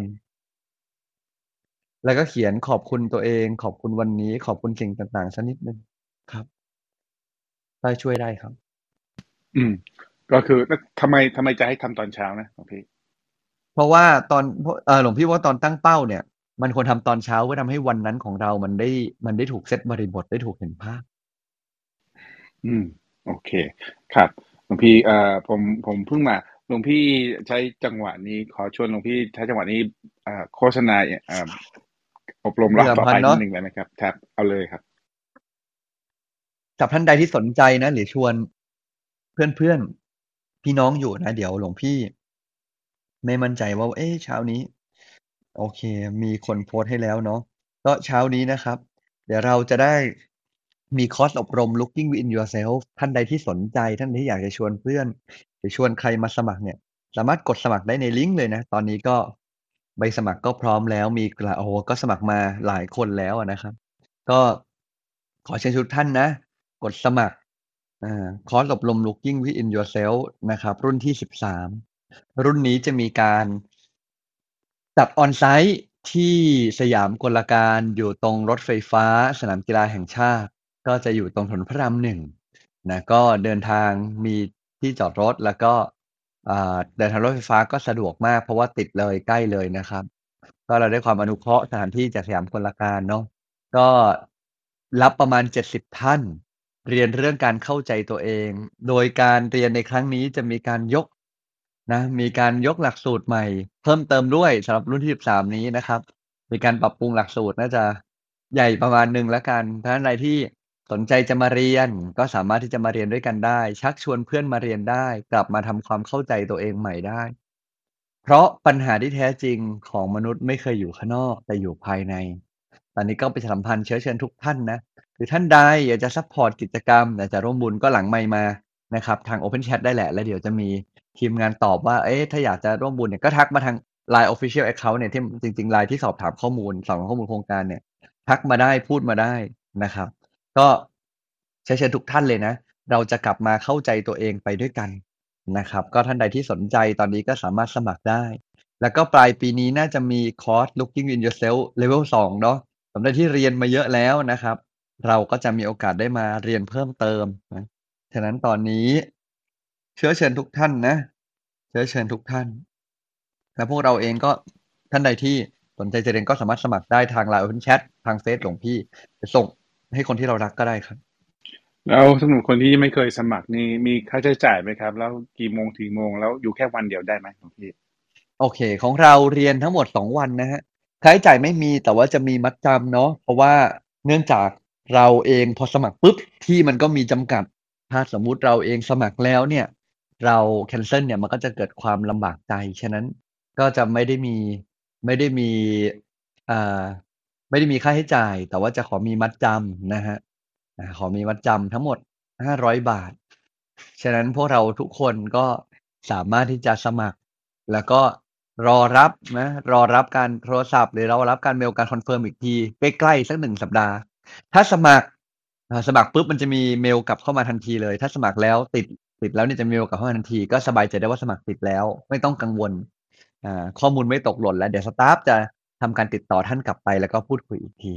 แล้วก็เขียนขอบคุณตัวเอง ขอบคุณวันนี้ ขอบคุณสิ่งต่างๆสักนิดนึงครับได้ช่วยได้ครับ อืม ก็คือแล้วทำไมทำไมจะให้ทำตอนเช้านะหลวงพี่ เพราะว่าตอนเออหลวงพี่ว่าตอนตั้งเป้าเนี่ย มันควรทำตอนเช้าเพื่อทำให้วันนั้นของเรามันได้ มันได้ถูกเซตบริบทได้ถูกเห็นภาพ อืม โอเค ครับหลวงพี่เอ่อผมผมเพิ่งมา หลวงพี่ใช้จังหวะนี้ขอชวนหลวงพี่ใช้จังหวะนี้เอ่อโฆษณาเอ่ออบรมรอบต่อไปประชาสัมพันธ์นิเนอะดนึงได้ไหมครับครับเอาเลยครับกับท่านใดที่สนใจนะ หรือชวนเพื่อนๆพี่น้องอยู่นะ เดี๋ยวหลวงพี่ ไม่มั่นใจว่า เอ๊ะเช้านี้ โอเค มีคนโพสต์ให้แล้วเนาะก็เช้านี้นะครับ เดี๋ยวเราจะได้ มีคอร์สอบรม looking within yourself ท่านใดที่สนใจ ท่านที่อยากจะชวนเพื่อน หรือชวนใครมาสมัครเนี่ย สามารถกดสมัครได้ในลิงก์เลยนะ ตอนนี้ก็ใบสมัครก็พร้อมแล้วมีหลายโอ้โหก็สมัครมาหลายคนแล้วนะครับ ก็ขอเชิญชวนทุกท่านนะ กดสมัครอคอร์สอบรม looking within yourself นะครับ รุ่นที่สิบสามรุ่นนี้จะมีการจัดออนไซต์ที่สยามกลการอยู่ตรงรถไฟฟ้า สนามกีฬาแห่งชาติ ก็จะอยู่ตรงถนนพระรามหนึ่งนะก็เดินทางมีที่จอดรถแล้วก็อ่าเดินทางรถไฟฟ้าก็สะดวกมาก เพราะว่าติดเลยใกล้เลยนะครับ ก็เราได้ความอนุเคราะห์สถานที่จากสยามกลการเนาะก็รับประมาณเจ็ดสิบท่าน เรียนเรื่องการเข้าใจตัวเอง โดยการเรียนในครั้งนี้จะมีการยกนะ มีการยกหลักสูตรใหม่ เพิ่มเติมด้วยสำหรับรุ่นที่สิบสามนี้นะครับ มีการปรับปรุงหลักสูตรน่าจะใหญ่ประมาณหนึ่งแล้วกันท่านใดที่ สนใจจะมาเรียน ก็สามารถที่จะมาเรียนด้วยกันได้ ชักชวนเพื่อนมาเรียนได้ กลับมาทำความเข้าใจตัวเองใหม่ได้ เพราะปัญหาที่แท้จริงของมนุษย์ไม่เคยอยู่ข้างนอก แต่อยู่ภายใน ตอนนี้ก็ประชาสัมพันธ์เชื้อเชิญทุกท่านนะ หรือท่านใดอยากจะ support กิจกรรมอยากจะร่วมบุญก็หลังไมค์มานะครับ ทาง Open Chat ได้แหละ แล้วเดี๋ยวจะมีทีมงานตอบว่า เอ๊ะ ถ้าอยากจะร่วมบุญเนี่ยก็ทักมาทาง Line Official Account เนี่ยที่จริงๆ Line ที่สอบถามข้อมูลสอบถามข้อมูลโครงการเนี่ย ทักมาได้พูดมาได้นะครับ ก็เชิญเชิญทุกท่านเลยนะ เราจะกลับมาเข้าใจตัวเองไปด้วยกันนะครับ ก็ท่านใดที่สนใจตอนนี้ก็สามารถสมัครได้ แล้วก็ปลายปีนี้น่าจะมีคอร์ส Looking in Yourself Level 2เนาะสำหรับที่เรียนมาเยอะแล้วนะครับ เราก็จะมีโอกาสได้มาเรียนเพิ่มเติมนะฉะนั้นตอนนี้เชื้อเชิญทุกท่านนะ เชื้อเชิญทุกท่าน และพวกเราเองก็ท่านใดที่สนใจจะเรียนก็สามารถสมัครได้ทาง Line Open Chat ทางเฟซหลวงพี่ส่ง ให้คนที่เรารักก็ได้ครับ แล้วสำหรับคนที่ไม่เคยสมัครนี่มีค่าใช้จ่ายไหมครับ แล้วกี่โมงถึงโมงแล้วอยู่แค่วันเดียวได้ไหมหลวงพี่โอเค ของเราเรียนทั้งหมด2วันนะครับค่าใช้จ่ายไม่มีแต่ว่าจะมีมัดจำเนาะเพราะว่าเนื่องจากเราเองพอสมัครปุ๊บที่มันก็มีจำกัด ถ้าสมมุติเราเองสมัครแล้วเนี่ย เรา cancel เนี่ยมันก็จะเกิดความลำบากใจ ฉะนั้นก็จะไม่ได้มีไม่ได้มีอ่า ไม่ได้มีค่าใช้จ่าย แต่ว่าจะขอมีมัดจำนะครับอ่าขอมีมัดจำทั้งหมด 500 บาท ฉะนั้นพวกเราทุกคนก็สามารถที่จะสมัคร แล้วก็รอรับนะรอรับการโทรศัพท์ หรือรอรับการเมลการ confirm อีกทีใกล้ๆสัก1สัปดาห์ ถ้าสมัครสมัครปุ๊บมันจะมีเมลกลับเข้ามาทันทีเลย ถ้าสมัครแล้วติดติดแล้วเนี่ยจะเมลกลับเข้ามาทันที ก็สบายใจได้ว่าสมัครติดแล้ว ไม่ต้องกังวลอ่าข้อมูลไม่ตกหล่นแล้ว เดี๋ยวสตาฟจะ ทำการติดต่อท่านกลับไปแล้วก็พูดคุยอีกที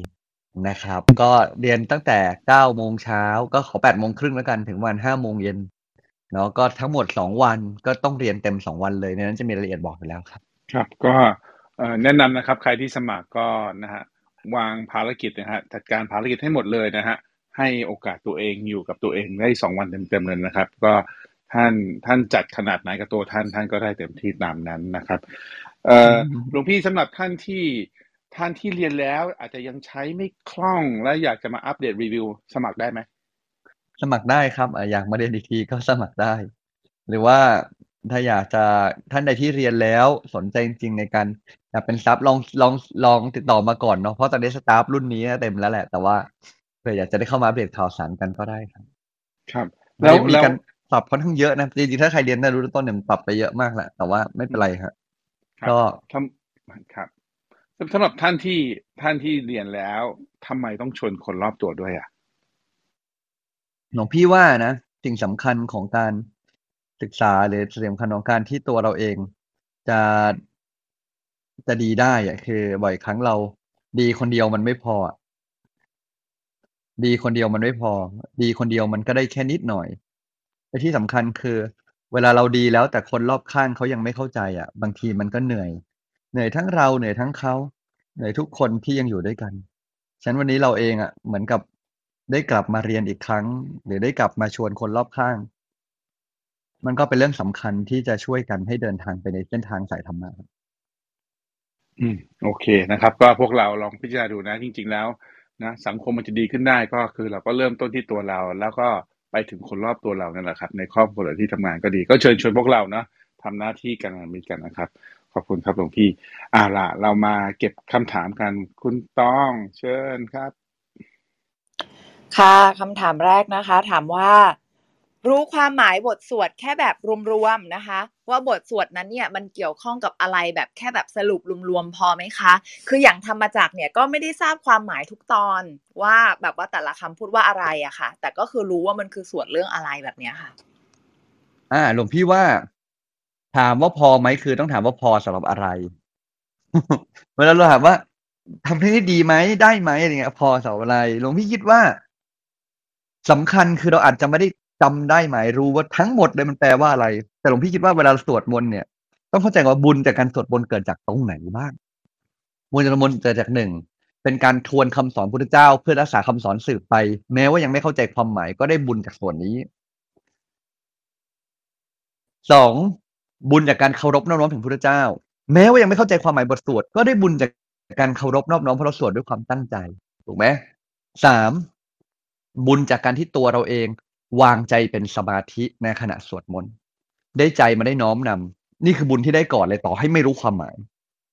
นะครับ ก็เรียนตั้งแต่9โมงเช้าก็ขอ8โมงครึ่งแล้วกันถึงประมาณ5โมงเย็นเนาะก็ทั้งหมด2วันก็ต้องเรียนเต็ม2วันเลยในนั้นจะมีรายละเอียดบอกอยู่แล้วครับ ครับก็แนะนำนะครับ ใครที่สมัครก็นะครับวางภารกิจนะครับจัดการภารกิจให้หมดเลยนะครับให้โอกาสตัวเองอยู่กับตัวเองได้2วันเต็มๆเลยนะครับ ก็ท่านท่านจัดขนาดไหนกับตัวท่านท่านก็ได้เต็มที่ตามนั้นนะครับ หลวงพี่สำหรับท่านที่ท่านที่เรียนแล้วอาจจะยังใช้ไม่คล่องและอยากจะมาอัปเดตรีวิว สมัครได้ไหม?สมัครได้ครับอ่าอยากมาเรียนอีกทีก็สมัครได้ หรือว่าถ้าอยากจะท่านใดที่เรียนแล้วสนใจจริงๆในการอยากเป็นสตาฟลองลองลองติดต่อมาก่อนเนาะเพราะตอนนี้สตาฟรุ่นนี้เต็มแล้วแหละ แต่ว่าเผื่ออยากจะได้เข้ามาอัปเดตข่าวสารกันก็ได้ครับ ครับมัแลน้วยังมีแล้วการปรับค่อนข้างเยอะนะจริงๆถ้าใครเรียนตั้งแต่รุ่นต้นเนี่ยมันปรับไปเยอะมากแหละแต่ว่าไม่เป็นไรครับครั ก็บทำครับสำสำหรับท่านที่ท่านที่เรียนแล้วทำไมต้องชวนคนรอบตัวด้วยอะ?หลวงพี่ว่านะสิ่งสำคัญของการศึกษาหรือสิ่งสำคัญของการที่ตัวเราเองจะจะดีได้อะคือ บ่อยครั้งเราดีคนเดียวมันไม่พออะดีคนเดียวมันไม่พอ ดีคนเดียวมันก็ได้แค่นิดหน่อยและที่สำคัญคือ เวลาเราดีแล้วแต่คนรอบข้างเขายังไม่เข้าใจอะบางทีมันก็เหนื่อย เหนื่อยทั้งเราเหนื่อยทั้งเขาเหนื่อยทุกคนที่ยังอยู่ด้วยกันฉันวันนี้เราเองอะเหมือนกับได้กลับมาเรียนอีกครั้ง หรือได้กลับมาชวนคนรอบข้าง มันก็เป็นเรื่องสำคัญที่จะช่วยกันให้เดินทางไปในเส้นทางสายธรรมะอืมโอเคนะครับ ก็พวกเราลองพิจารณาดูนะ จริง ๆ แล้วนะสังคมมันจะดีขึ้นได้ก็คือเราก็เริ่มต้นที่ตัวเรา แล้วก็ ถึงคนรอบตัวเรานั่นแหละครับ ในครอบครัวหรือที่ทำงานก็ดี ก็เชิญชวนพวกเราเนาะทำหน้าที่กัลยาณมิตรกันนะครับ ขอบคุณครับหลวงพี่เอาล่ะ เรามาเก็บคำถามกันคุณตองเชิญครับ ค่ะคำถามแรกนะคะ ถามว่า รู้ความหมายบทสวดแค่แบบรวมๆนะคะ ว่าบทสวดนั้นเนี่ยมันเกี่ยวข้องกับอะไรแบบแค่แบบสรุปรวมๆพอไหมคะ?คืออย่างธรรมจักเนี่ยก็ไม่ได้ทราบความหมายทุกตอนว่าแบบว่าแต่ละคำพูดว่าอะไรอะค่ะ แต่ก็คือรู้ว่ามันคือสวดเรื่องอะไรแบบเนี้ยค่ะ อ่าหลวงพี่ว่า ถามว่าพอไหมคือต้องถามว่าพอสำหรับอะไรเวลาเราถามว่าทำได้ดีไหมได้ไหมอะไรเงี้ย พอสำหรับอะไรหลวงพี่คิดว่าสำคัญคือเราอาจจะไม่ได้ จำได้หมายรู้ว่าทั้งหมดเลยมันแปลว่าอะไร แต่หลวงพี่คิดว่าเวลาสวดมนต์เนี่ย ต้องเข้าใจว่าบุญจากการสวดมนต์เกิดจากตรงไหนบ้างบุญจากมนต์เกิดจาก1เป็นการทวนคำสอนพุทธเจ้า เพื่อรักษาคำสอนสืบไป แม้ว่ายังไม่เข้าใจความหมายก็ได้บุญจากส่วนนี้2บุญจากการเคารพนอบน้อมถึงพุทธเจ้า แม้ว่ายังไม่เข้าใจความหมายบทสวดก็ได้บุญจากการเคารพนอบน้อมเพราะเราสวดด้วยความตั้งใจ ถูกไหม3บุญจากการที่ตัวเราเอง วางใจเป็นสมาธิในขณะสวดมนต์ได้ใจมาได้น้อมนำนี่คือบุญที่ได้ก่อนเลยต่อให้ไม่รู้ความหมาย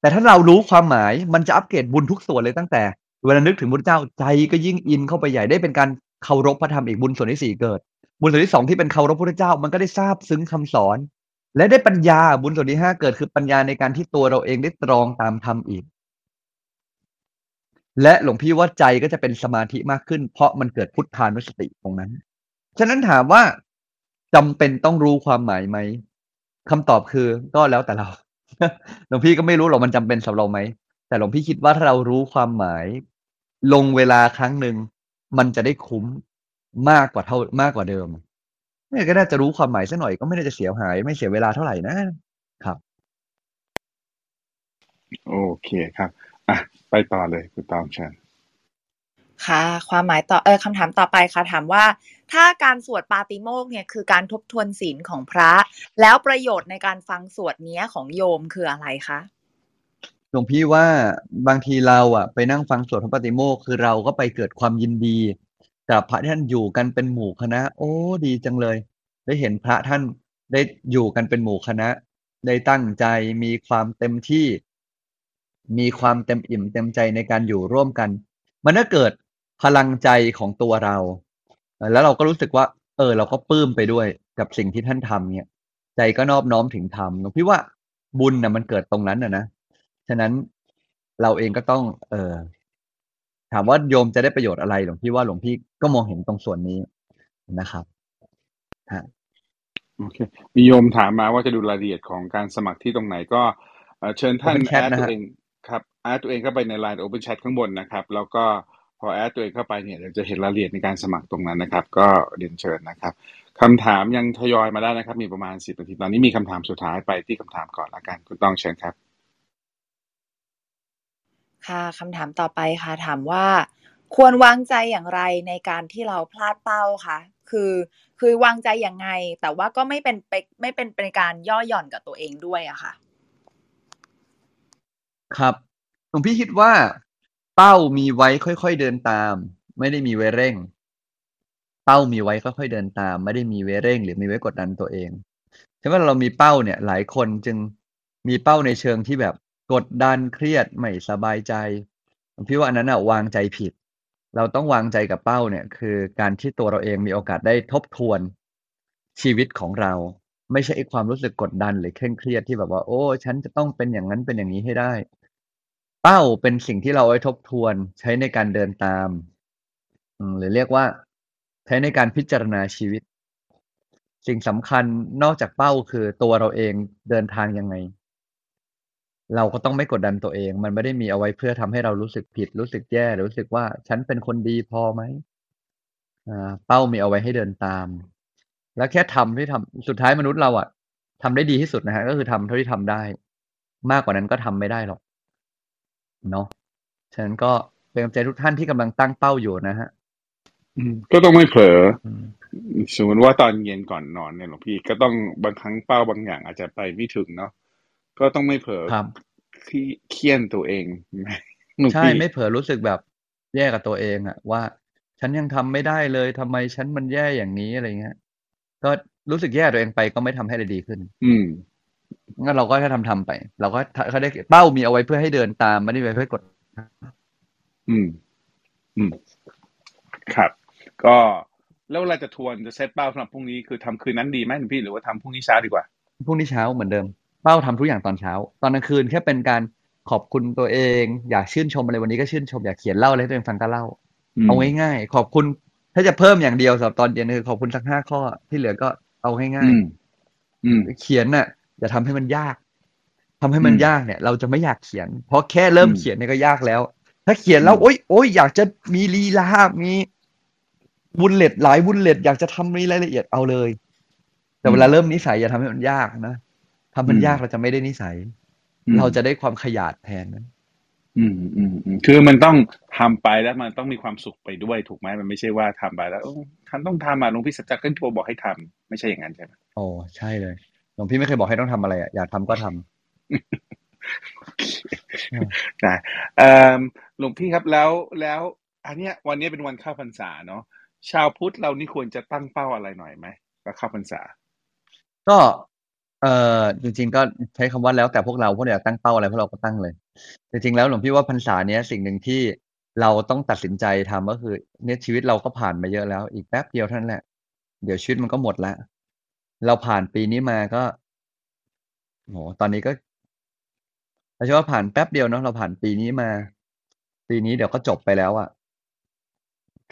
แต่ถ้าเรารู้ความหมายมันจะอัปเกรดบุญทุกส่วนเลยตั้งแต่ เวลานึกถึงพุทธเจ้าใจก็ยิ่งอินเข้าไปใหญ่ได้เป็นการเคารพพระธรรมอีกบุญส่วนที่4เกิด บุญส่วนที่2ที่เป็นเคารพพุทธเจ้ามันก็ได้ซาบซึ้งคำสอน และได้ปัญญาบุญส่วนที่5เกิดคือปัญญาในการที่ตัวเราเองได้ตรองตามธรรมอีก และหลวงพี่ว่าใจก็จะเป็นสมาธิมากขึ้น เพราะมันเกิดพุทธานุสติตรงนั้น ฉะนั้นถามว่าจำเป็นต้องรู้ความหมายไหมคำตอบคือก็แล้วแต่เราหลวงพี่ก็ไม่รู้หรอกมันจำเป็นสำหรับเราไหมแต่หลวงพี่คิดว่าถ้าเรารู้ความหมาย ลงเวลาครั้งหนึ่งมันจะได้คุ้มมากกว่าเท่ามากกว่าเดิมเนี่ยก็น่าจะรู้ความหมายสักหน่อยก็ไม่น่าจะเสียหาย ไม่เสียเวลาเท่าไหร่นะครับ โอเคครับอะไปต่อเลยคุณตองเชิญ ค่ะ ความหมายต่อเออคำถามต่อไปค่ะ ถามว่า ถ้าการสวดปาติโมกข์เนี่ยคือการทบทวนศีลของพระ แล้วประโยชน์ในการฟังสวดเนี้ยของโยมคืออะไรคะ?หลวงพี่ว่าบางทีเราอะ ไปนั่งฟังสวดพระปาติโมกข์คือเราก็ไปเกิดความยินดีกับพระที่ท่านอยู่กันเป็นหมู่คณะ โอ้ดีจังเลย ได้เห็นพระท่านได้อยู่กันเป็นหมู่คณะ ได้ตั้งใจมีความเต็มที่ มีความเต็มอิ่มเต็มใจในการอยู่ร่วมกัน มันก็เกิด พลังใจของตัวเราเออแล้วเราก็รู้สึกว่า เออ เราก็ปลื้มไปด้วยกับสิ่งที่ท่านทำเนี่ย ใจก็นอบน้อมถึงธรรมหลวงพี่ว่าบุญน่ะมันเกิดตรงนั้นอะนะ ฉะนั้นเราเองก็ต้อง เอ่อถามว่าโยมจะได้ประโยชน์อะไรหลวงพี่ว่าหลวงพี่ก็มองเห็นตรงส่วนนี้นะครับครับโอเคมีโยมถามมาว่าจะดูรายละเอียดของการสมัครที่ตรงไหนก็เอ่อเชิญท่าน Open แอ Chat ดนะตัวครับเองครับแอดตัวเองเข้าไปใน LINE Open Chat ข้างบนนะครับ แล้วก็พ อแอดตัวเองเข้าไปเนี่ยเดี๋ยวจะเห็นรายละเอียดในการสมัครตรงนั้นนะครับ ก็เรียนเชิญนะครับคำถามยังทยอยมาได้นะครับ มีประมาณ10นาทีตอนนี้มีคำถามสุดท้ายไปที่คำถามก่อนแล้วกัน คุณต้องเชิญครับ ค่ะคำถามต่อไปค่ะ ถามว่า ควรวางใจอย่างไรในการที่เราพลาดเป้าคะ?คือคือวางใจยังไง แต่ว่าก็ไม่เป็นไปไม่เป็นไปการย่อหย่อนกับตัวเองด้วยอะค่ะ ครับหลวงพี่คิดว่า เป้ามีไว้ค่อยๆเดินตาม ไม่ได้มีไว้เร่ง เป้ามีไว้ค่อยๆเดินตาม ไม่ได้มีไว้เร่ง หรือมีไว้กดดันตัวเองฉะนั้นเรามีเป้าเนี่ย หลายคนจึงมีเป้าในเชิงที่แบบกดดันเครียดไม่สบายใจพี่ว่าอันนั้นน่ะวางใจผิด เราต้องวางใจกับเป้าเนี่ย คือการที่ตัวเราเองมีโอกาสได้ทบทวนชีวิตของเรา ไม่ใช่ไอ้ความรู้สึกกดดันหรือเคร่งเครียดที่แบบว่า โอ้ ฉันจะต้องเป็นอย่างงั้นเป็นอย่างงี้ให้ได้ เป้าเป็นสิ่งที่เราไว้ทบทวนใช้ในการเดินตาม อืม หรือเรียกว่า ใช้ในการพิจารณาชีวิต สิ่งสำคัญนอกจากเป้า คือตัวเราเองเดินทางยังไง เราก็ต้องไม่กดดันตัวเอง มันไม่ได้มีเอาไว้เพื่อทำให้เรารู้สึกผิด รู้สึกแย่ หรือรู้สึกว่า ฉันเป็นคนดีพอไหม?อ่า เป้ามีเอาไว้ให้เดินตาม แล้วแค่ทำที่ทำ สุดท้ายมนุษย์เราอะทำได้ดีที่สุดนะครับ ก็คือทำเท่าที่ทำได้ มากกว่านั้นก็ทำไม่ได้หรอก เนาะฉะนั้นก็เป็นกำลังใจทุกท่านที่กำลังตั้งเป้าอยู่นะครับอืมก็ต้องไม่เผลออืมสมมุติว่าตอนเย็นก่อนนอนเนี่ยหลวงพี่ก็ต้องบางครั้งเป้าบางอย่างอาจจะไปไม่ถึงเนาะก็ต้องไม่เผลอครับขี้เคี่ยนตัวเองไหมหลวงใช่พี่ไม่เผลอรู้สึกแบบแย่กับตัวเองอะว่า ฉันยังทำไม่ได้เลยทำไมฉันมันแย่อย่างงี้อะไรเงี้ยก็รู้สึกแย่กับตัวเองไปก็ไม่ทำให้อะไรดีขึ้น อืม งั้นเราก็แค่ทำๆไป เราก็ทเขาได้เป้ามีเอาไว้เพื่อให้เดินตามไม่ได้ไว้เพื่อกด อืม อืม ครับ ก็แล้วเวลาจะทวนจะเซตเป้าสำหรับพรุ่งนี้คือทำคืนนั้นดีไหมหลวงพี่หรือว่าทำพรุ่งนี้เช้าดีกว่า?พรุ่งนี้เช้าเหมือนเดิม เป้าทำทุกอย่างตอนเช้า ตอนกลางคืนแค่เป็นการขอบคุณตัวเอง อยากชื่นชมอะไรวันนี้ก็ชื่นชมอยากเขียนเล่าอะไรให้ตัวเองฟังก็เล่าอืเอามง่ายๆขอบคุณ ถ้าจะเพิ่มอย่างเดียวสำหรับตอนเย็นคือขอบคุณสัก5ข้อที่เหลือก็เอาง่าอืยมอืมๆเขียนน่ะ อย่าทำให้มันยากทำให้อืมันมยากเนี่ย เราจะไม่อยากเขียน เพราะแค่เริ่อืมมเขียนเนี่ยก็ยากแล้ว ถ้าเขียนอืแล้วมโอ๊ยโอ๊ยอยากจะมีลีลา มี bullet หลาย bullet อยากจะทำมีรายละเอียดเอาเลย แต่อืเวมลาเริ่มนิสัยอย่าทำให้มันยากนะทำอืมันมยากเราจะไม่ได้นิสัยอืเรามจะได้ความขยาดแทนนั้นอืมอืมๆคือมันต้องทำไปแล้วมันต้องมีความสุขไปด้วยถูกไหม?มันไม่ใช่ว่าทำไปแล้วเออฉันต้องทำอะหลวงพี่สัจจะขึ้นโทรบอกให้ทำไม่ใช่อย่างนั้นใช่ไหม?โอ้ใช่เลย หลวงพี่ไม่เคยบอกให้ต้องทำอะไรอะอยากทำก็ทำเออได้เอ่อหลวงพี่ครับแล้วแล้ว อันเนี้ย วันนี้เป็นวันเข้าพรรษาเนาะชาวพุทธเรานี่ควรจะตั้งเป้าอะไรหน่อยไหม?ก่อนเข้าพรรษา ก็เอ่อจริงๆก็ใช้คำว่าแล้วแต่พวกเราพวกเราอยากตั้งเป้าอะไรพวกเราก็ตั้งเลย จริงๆแล้วหลวงพี่ว่าพรรษาเนี้ยสิ่งหนึ่งที่เราต้องตัดสินใจทำก็คือ เนี่ยชีวิตเราก็ผ่านมาเยอะแล้ว อีกแป๊บเดียวเท่านั้นแหละ เดี๋ยวชีวิตมันก็หมดแล้ว เราผ่านปีนี้มาก็ โอ้โฮ ตอนนี้ก็ เราใช้ว่าผ่านแป๊บเดียวเนาะ เราผ่านปีนี้มา ปีนี้เดี๋ยวก็จบไปแล้วอะ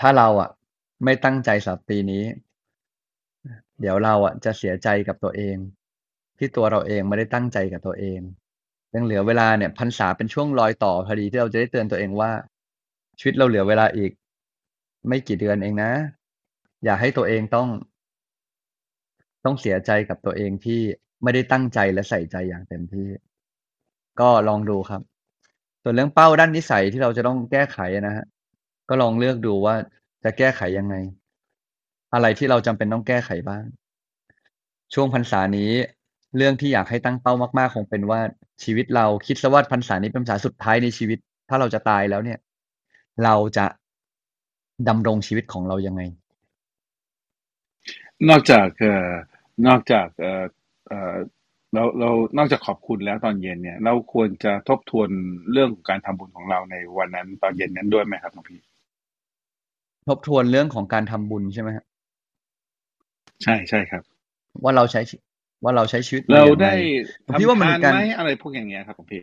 ถ้าเราอะไม่ตั้งใจสำหรับปีนี้ เดี๋ยวเราอะจะเสียใจกับตัวเอง ที่ตัวเราเองไม่ได้ตั้งใจกับตัวเอง ยังเหลือเวลาเนี่ย พรรษาเป็นช่วงรอยต่อพอดีที่เราจะได้เตือนตัวเองว่า ชีวิตเราเหลือเวลาอีกไม่กี่เดือนเองนะ อย่าให้ตัวเองต้อง ต้องเสียใจกับตัวเองที่ไม่ได้ตั้งใจและใส่ใจอย่างเต็มที่ ก็ลองดูครับ ส่วนเรื่องเป้าด้านนิสัยที่เราจะต้องแก้ไขอะนะก็ลองเลือกดูว่าจะแก้ไขยังไง อะไรที่เราจำเป็นต้องแก้ไขบ้าง ช่วงพรรษานี้เรื่องที่อยากให้ตั้งเป้ามาก ๆ คงเป็นว่าชีวิตเราคิดซะว่าพรรษานี้เป็นพรรษาสุดท้ายในชีวิต ถ้าเราจะตายแล้วเนี่ย เราจะดำรงชีวิตของเรายังไง นอกจากเอ่อ นอกจากเอ่อเอ่อเราเรานอกจากขอบคุณแล้วตอนเย็นเนี่ย เราควรจะทบทวนเรื่องของการทำบุญของเราในวันนั้นตอนเย็นนั้นด้วยไหมครับหลวงพี่ ทบทวนเรื่องของการทำบุญใช่ไหมฮะใช่ใช่ครับ ว่าเราใช้ชีว่าเราใช้ชีวิตเรายังงได้ผมคิดว่ามันทำเป็ทานนการไหมอะไรพวกอย่างเงี้ยครับหลวงพี่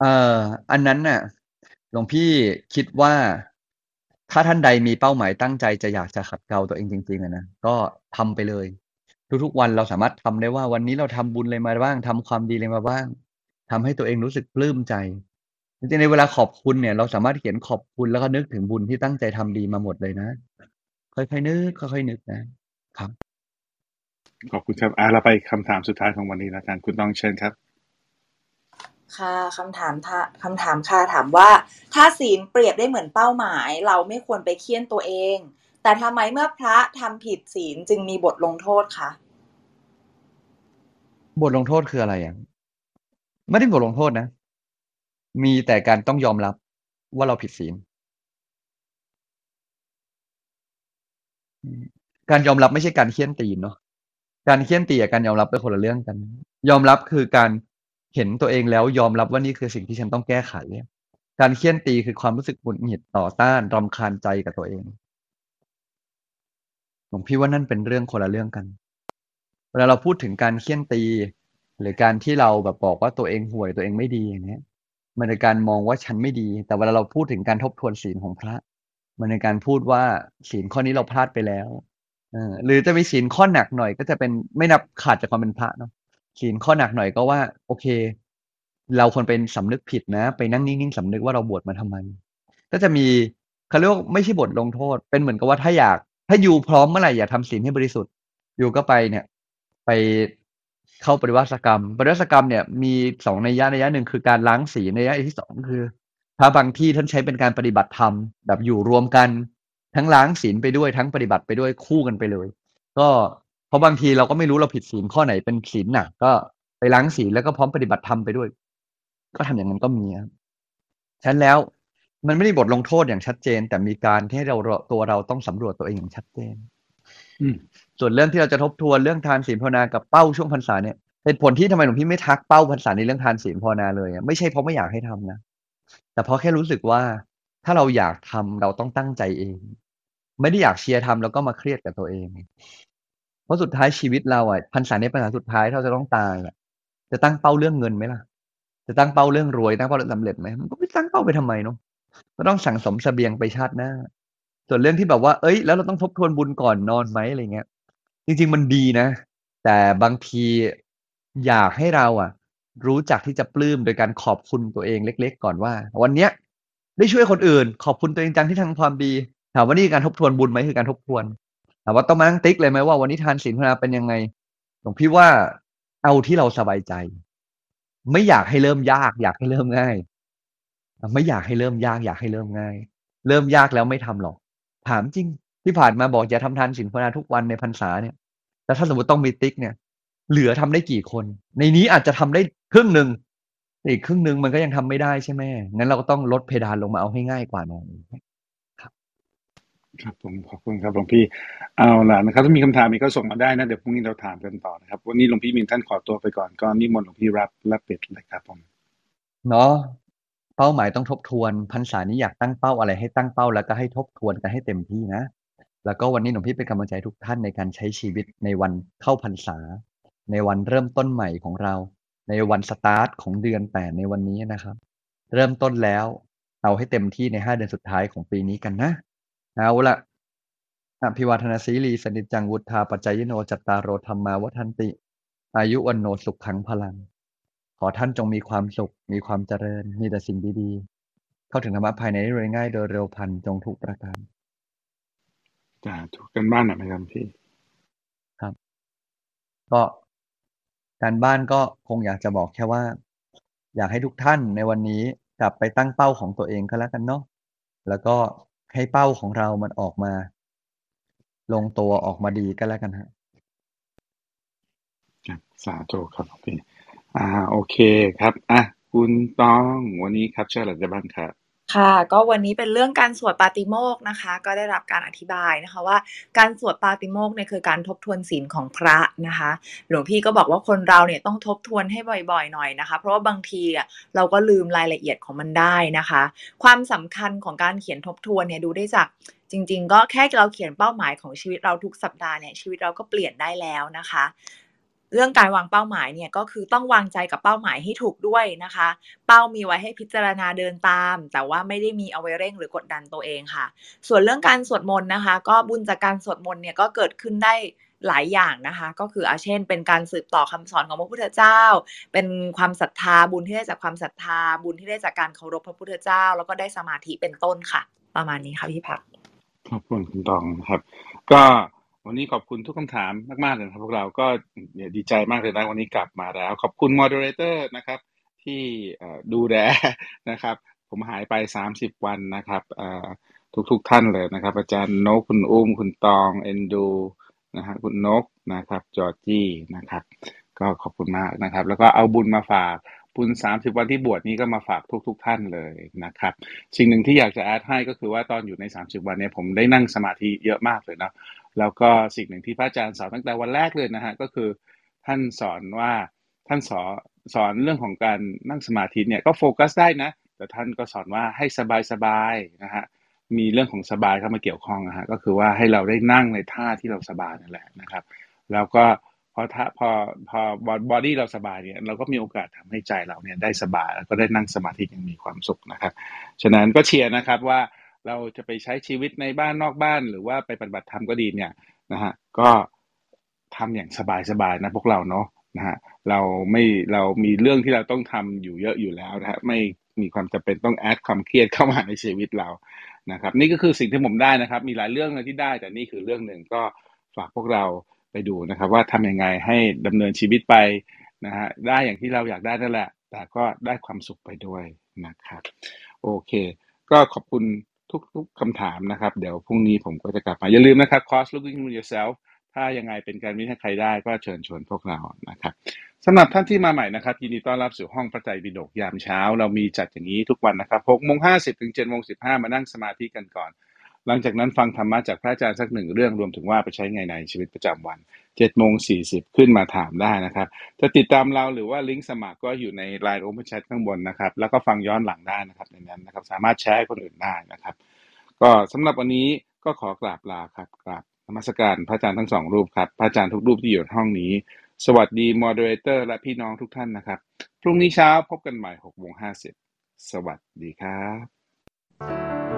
เอ่ออันนั้นน่ะหลวงพี่คิดว่า ถ้าท่านใดมีเป้าหมายตั้งใจจะอยากจะขัดเกลาตัวเองจริงๆนะก็ทำไปเลย ทุกๆวันเราสามารถทำได้ว่าวันนี้เราทำบุญอะไรมาบ้างทำความดีอะไรมาบ้างทำให้ตัวเองรู้สึกปลื้มใจจริงๆในเวลาขอบคุณเนี่ย เราสามารถเขียนขอบคุณแล้วก็นึกถึงบุญที่ตั้งใจทำดีมาหมดเลยนะค่อยๆนึกค่อยๆนึกนะครับ ขอบคุณครับอ่าเราไปคำถามสุดท้ายของวันนี้แล้วกันคุณต้องเชิญครับ ค่ะคำถามท่าคำถามค่ะถามว่า ถ้าศีลเปรียบได้เหมือนเป้าหมาย เราไม่ควรไปเคี่ยนตัวเอง แต่ทำไมเมื่อพระทำผิดศีลจึงมีบทลงโทษคะบทลงโทษคืออะไรอะไม่ได้บทลงโทษนะ มีแต่การต้องยอมรับว่าเราผิดศีลการยอมรับไม่ใช่การเคี่ยนตีนเนาะการเคี่ยนตีกับการยอมรับเป็นคนละเรื่องกัน ยอมรับคือการ เห็นตัวเองแล้วยอมรับว่านี่คือสิ่งที่ฉันต้องแก้ไขการเคี่ยนตีคือความรู้สึกหงุดหงิดต่อต้านรำคาญใจกับตัวเองผมพี่ว่านั่นเป็นเรื่องคนละเรื่องกัน เวลาเราพูดถึงการเคี่ยนตี หรือการที่เราแบบบอกว่าตัวเองห่วยตัวเองไม่ดีอย่างเนี้ยมันเป็นการมองว่าฉันไม่ดี แต่เวลาเราพูดถึงการทบทวนศีลของพระ มันเป็นการพูดว่าศีลข้อนี้เราพลาดไปแล้วอหรือจะมีศีลข้อหนักหน่อย ก็จะเป็นไม่นับขาดจากความเป็นพระเนาะ ศีลข้อหนักหน่อยก็ว่า โอเค เราควรเป็นสำนึกผิดนะ ไปนั่งนิ่งๆสำนึกว่าเราบวชมาทำไม ก็จะมีเขาเรียกว่าไม่ใช่บทลงโทษ เป็นเหมือนกับว่าถ้าอยาก ถ้าอยู่พร้อมเมื่อไหร่อย่าทำศีลให้บริสุทธิ์ อยู่ก็ไปเนี่ย ไปเข้าปริวาสกรรม ปริวาสกรรมเนี่ยมีสองในยะในยะหนึ่งคือการล้างศีลในยยะที่สองคือพระบางที่ท่านใช้เป็นการปฏิบัติธรรมแบบอยู่รวมกัน ทั้งล้างศีลไปด้วยทั้งปฏิบัติไปด้วยคู่กันไปเลย ก็ เพราะบางทีเราก็ไม่รู้เราผิดศีลข้อไหนเป็นศีลหนักก็ไปล้างศีลแล้วก็พร้อมปฏิบัติธรรมไปด้วย ก็ทำอย่างนั้นก็มีครับฉะนั้นแล้วมันไม่ได้บทลงโทษอย่างชัดเจน แต่มีการที่ให้เราตัวเราต้องสำรวจตัวเองอย่างชัดเจนอืมส่วนเรื่องที่เราจะทบทวนเรื่องทานศีลภาวนากับเป้าช่วงพรรษาเนี่ยเหตุผลที่ทำไมหลวงพี่ไม่ทักเป้าพรรษาในเรื่องทานศีลภาวนาเลยอะไม่ใช่เพราะไม่อยากให้ทำนะแต่เพราะแค่รู้สึกว่าถ้าเราอยากทำเราต้องตั้งใจเอง ไม่ได้อยากเชียร์ทำแล้วก็มาเครียดกับตัวเอง เพราะสุดท้ายชีวิตเราอะพรรษาในพรรษาสุดท้ายเราจะต้องตายอะจะตั้งเป้าเรื่องเงินไหมล่ะ จะตั้งเป้าเรื่องรวยตั้งเป้าเรื่องสำเร็จไหมมันก็ไม่ตั้งเป้าไปทำไมเนาะก็ต้องสั่งสมเสบียงไปชาติหน้า ส่วนเรื่องที่แบบว่า เอ้ย แล้วเราต้องทบทวนบุญก่อนนอนไหมอะไรเงี้ย จริง ๆ มันดีนะ แต่บางทีอยากให้เราอะ รู้จักที่จะปลื้มโดยการขอบคุณตัวเองเล็ก ๆ ก่อนว่า วันเนี้ยได้ช่วยคนอื่น ขอบคุณตัวเองจังที่ทำความดี ถามว่านี่การทบทวนบุญไหมคือการทบทวน ถามว่าต้องมานั่งติ๊กเลยไหมว่าวันนี้ทานศีลภาวนาเป็นยังไงหลวงพี่ว่าเอาที่เราสบายใจ ไม่อยากให้เริ่มยาก อยากให้เริ่มง่าย ไม่อยากให้เริ่มยาก อยากให้เริ่มง่าย เริ่มยากแล้วไม่ทำหรอก ถามจริง ที่ผ่านมาบอกอย่าทำทานศีลภาวนาทุกวันในพรรษาเนี่ยแต่ถ้าสมมติต้องมีติ๊กเนี่ย เหลือทำได้กี่คน ในนี้อาจจะทำได้ครึ่งหนึ่งอีกครึ่งหนึ่งมันก็ยังทำไม่ได้ใช่ไหมงั้นเราก็ต้องลดเพดานลงมาเอาให้ง่ายกว่าหน่อย ครับผมขอบคุณครับหลวงพี่เอาล่ะนะครับถ้ามีคำถามอีกก็ส่งมาได้นะเดี๋ยวพรุ่งนี้เราถามกันต่อนะครับวันนี้หลวงพี่มินท่านขอตัวไปก่อนก็นิมนต์หลวงพี่รับรับปิดเลยครับผมเนาะเป้าหมายต้องทบทวนพรรษานี้อยากตั้งเป้าอะไรให้ตั้งเป้าแล้วก็ให้ทบทวนกันให้เต็มที่นะ แล้วก็วันนี้หลวงพี่เป็นกำลังใจทุกท่านในการใช้ชีวิตในวันเข้าพรรษา ในวันเริ่มต้นใหม่ของเรา ในวันสตาร์ทของเดือนแปดในวันนี้นะครับ เริ่มต้นแล้วเอาให้เต็มที่ในห้าเดือนสุดท้ายของปีนี้กันนะ เอาละอภิวาทนสีลิสสะ นิจจังวุฑฒาปจายิโนจัตตาโรธัมมาวัฑฒันติ อายุวัณโณ สุขังพลัง ขอท่านจงมีความสุข มีความเจริญ มีแต่สิ่งดีๆ เข้าถึงธรรมะภายในได้โดยง่ายโดยเร็วพลันจงทุกประการจะถูกกันบ้านหน่อยไหมครับพี่ก็การบ้านก็คงอยากจะบอกแค่ว่า อยากให้ทุกท่านในวันนี้กลับไปตั้งเป้าของตัวเองก็แล้วกันเนาะแล้วก็ ให้เป้าของเรามันออกมา ลงตัวออกมาดีก็แล้วกันครับสาธุครับพี่อ่า โอเคครับ อะ คุณต้องวันนี้ครับเชิญอะไรได้บ้างครับ ค่ะ ก็วันนี้เป็นเรื่องการสวดปาติโมกข์นะคะ ก็ได้รับการอธิบายนะคะว่า การสวดปาติโมกข์เนี่ยคือการทบทวนศีลของพระนะคะ หลวงพี่ก็บอกว่าคนเราเนี่ยต้องทบทวนให้บ่อยๆหน่อยนะคะ เพราะว่าบางทีอะเราก็ลืมรายละเอียดของมันได้นะคะ ความสำคัญของการเขียนทบทวนเนี่ยดูได้จากจริง ๆ ก็แค่เราเขียนเป้าหมายของชีวิตเราทุกสัปดาห์เนี่ยชีวิตเราก็เปลี่ยนได้แล้วนะคะ เรื่องการวางเป้าหมายเนี่ยก็คือต้องวางใจกับเป้าหมายให้ถูกด้วยนะคะ เป้ามีไว้ให้พิจารณาเดินตาม แต่ว่าไม่ได้มีเอาไว้เร่งหรือกดดันตัวเองค่ะ ส่วนเรื่องการสวดมนต์นะคะ ก็บุญจากการสวดมนต์เนี่ยก็เกิดขึ้นได้หลายอย่างนะคะ ก็คืออาเช่น เป็นการสืบต่อคำสอนของพระพุทธเจ้า เป็นความศรัทธาบุญที่ได้จากความศรัทธาบุญที่ได้จากการเคารพพระพุทธเจ้า แล้วก็ได้สมาธิเป็นต้นค่ะ ประมาณนี้ค่ะพี่พักขอบคุณคุณตองนะครับ ก็ วันนี้ขอบคุณทุกคำถามมากๆเลยครับพวกเราก็ดีใจมากเลยนะวันนี้กลับมาแล้ว ขอบคุณ moderator นะครับ ที่ดูแลนะครับ ผมหายไป 30 วันนะครับเอ่อทุกๆทท่านเลยนะครับ อาจารย์นกคุณอุ้ม คุณตอง เอนดูนะฮะคุณนกนะครับ จอร์จี้นะครับ ก็ขอบคุณมากนะครับ แล้วก็เอาบุญมาฝากบุญ30 วันที่บวชนี้ก็มาฝากทุกๆทท่านเลยนะครับ สิ่งหนึ่งที่อยากจะ add ให้ก็คือว่าตอนอยู่ใน 30 วันเนี่ยผมได้นั่งสมาธิเยอะมากเลยนะ แล้วก็สิ่งหนึ่งที่พระอาจารย์สอนตั้งแต่วันแรกเลยนะฮะก็คือท่านสอนว่าท่านสอนสอนเรื่องของการนั่งสมาธิเนี่ยก็โฟกัสได้นะ แต่ท่านก็สอนว่าให้สบายสบายๆนะฮะมีเรื่องของสบายเข้ามาเกี่ยวข้องนะฮะก็คือว่าให้เราได้นั่งในท่าที่เราสบายนั่นแหละนะครับ แล้วก็พอท่าพอพอ body เราสบายเนี่ยเราก็มีโอกาสทำให้ใจเราเนี่ยได้สบายแล้วก็ได้นั่งสมาธิอย่างมีความสุขนะครับ ฉะนั้นก็เชียร์นะครับว่า เราจะไปใช้ชีวิตในบ้านนอกบ้านหรือว่าไปปฏิบัติธรรมก็ดีเนี่ยนะฮะก็ทำอย่างสบายๆนะพวกเราเนาะนะฮะเราไม่เรามีเรื่องที่เราต้องทำอยู่เยอะอยู่แล้วนะฮะไม่มีความจำเป็นต้องแอดความเครียดเข้ามาในชีวิตเรานะครับ นี่ก็คือสิ่งที่ผมได้นะครับ มีหลายเรื่องเลยที่ได้ แต่นี่คือเรื่องหนึ่งก็ฝากพวกเราไปดูนะครับ ว่าทำยังไงให้ดำเนินชีวิตไปนะฮะได้อย่างที่เราอยากได้นั่นแหละ แต่ก็ได้ความสุขไปด้วยนะครับ โอเค ก็ขอบคุณ ทุกๆคำถามนะครับ เดี๋ยวพรุ่งนี้ผมก็จะกลับมา อย่าลืมนะครับ cost looking for yourself ถ้ายังไงเป็นการวิให้ใครได้ก็เชิญชวนพวกเรานะครับสำหรับท่านที่มาใหม่นะครับ ยินดีต้อนรับสู่ห้องพระใจบิดกยามเช้า เรามีจัดอย่างนี้ทุกวันนะครับ6โมงห้าสิบถึงเจ็ดโมงสิบห้ามานั่งสมาธิกันก่อน หลังจากนั้นฟังธรรมะจากพระอาจารย์สักหนึ่งเรื่องรวมถึงว่าไปใช้ไงในชีวิตประจำวัน7โมง40ขึ้นมาถามได้นะครับจะติดตามเราหรือว่าลิงก์สมัครก็อยู่ใน Line Open Chat ข้างบนนะครับ แล้วก็ฟังย้อนหลังได้นะครับในนั้นนะครับ สามารถแชร์ให้คนอื่นได้นะครับ ก็สำหรับวันนี้ก็ขอกราบลาครับกราบนมัสการพระอาจารย์ทั้งสองรูปครับพระอาจารย์ทุกรูปที่อยู่ห้องนี้ สวัสดี moderator และพี่น้องทุกท่านนะครับ พรุ่งนี้เช้าพบกันใหม่6โมง50สวัสดีครับ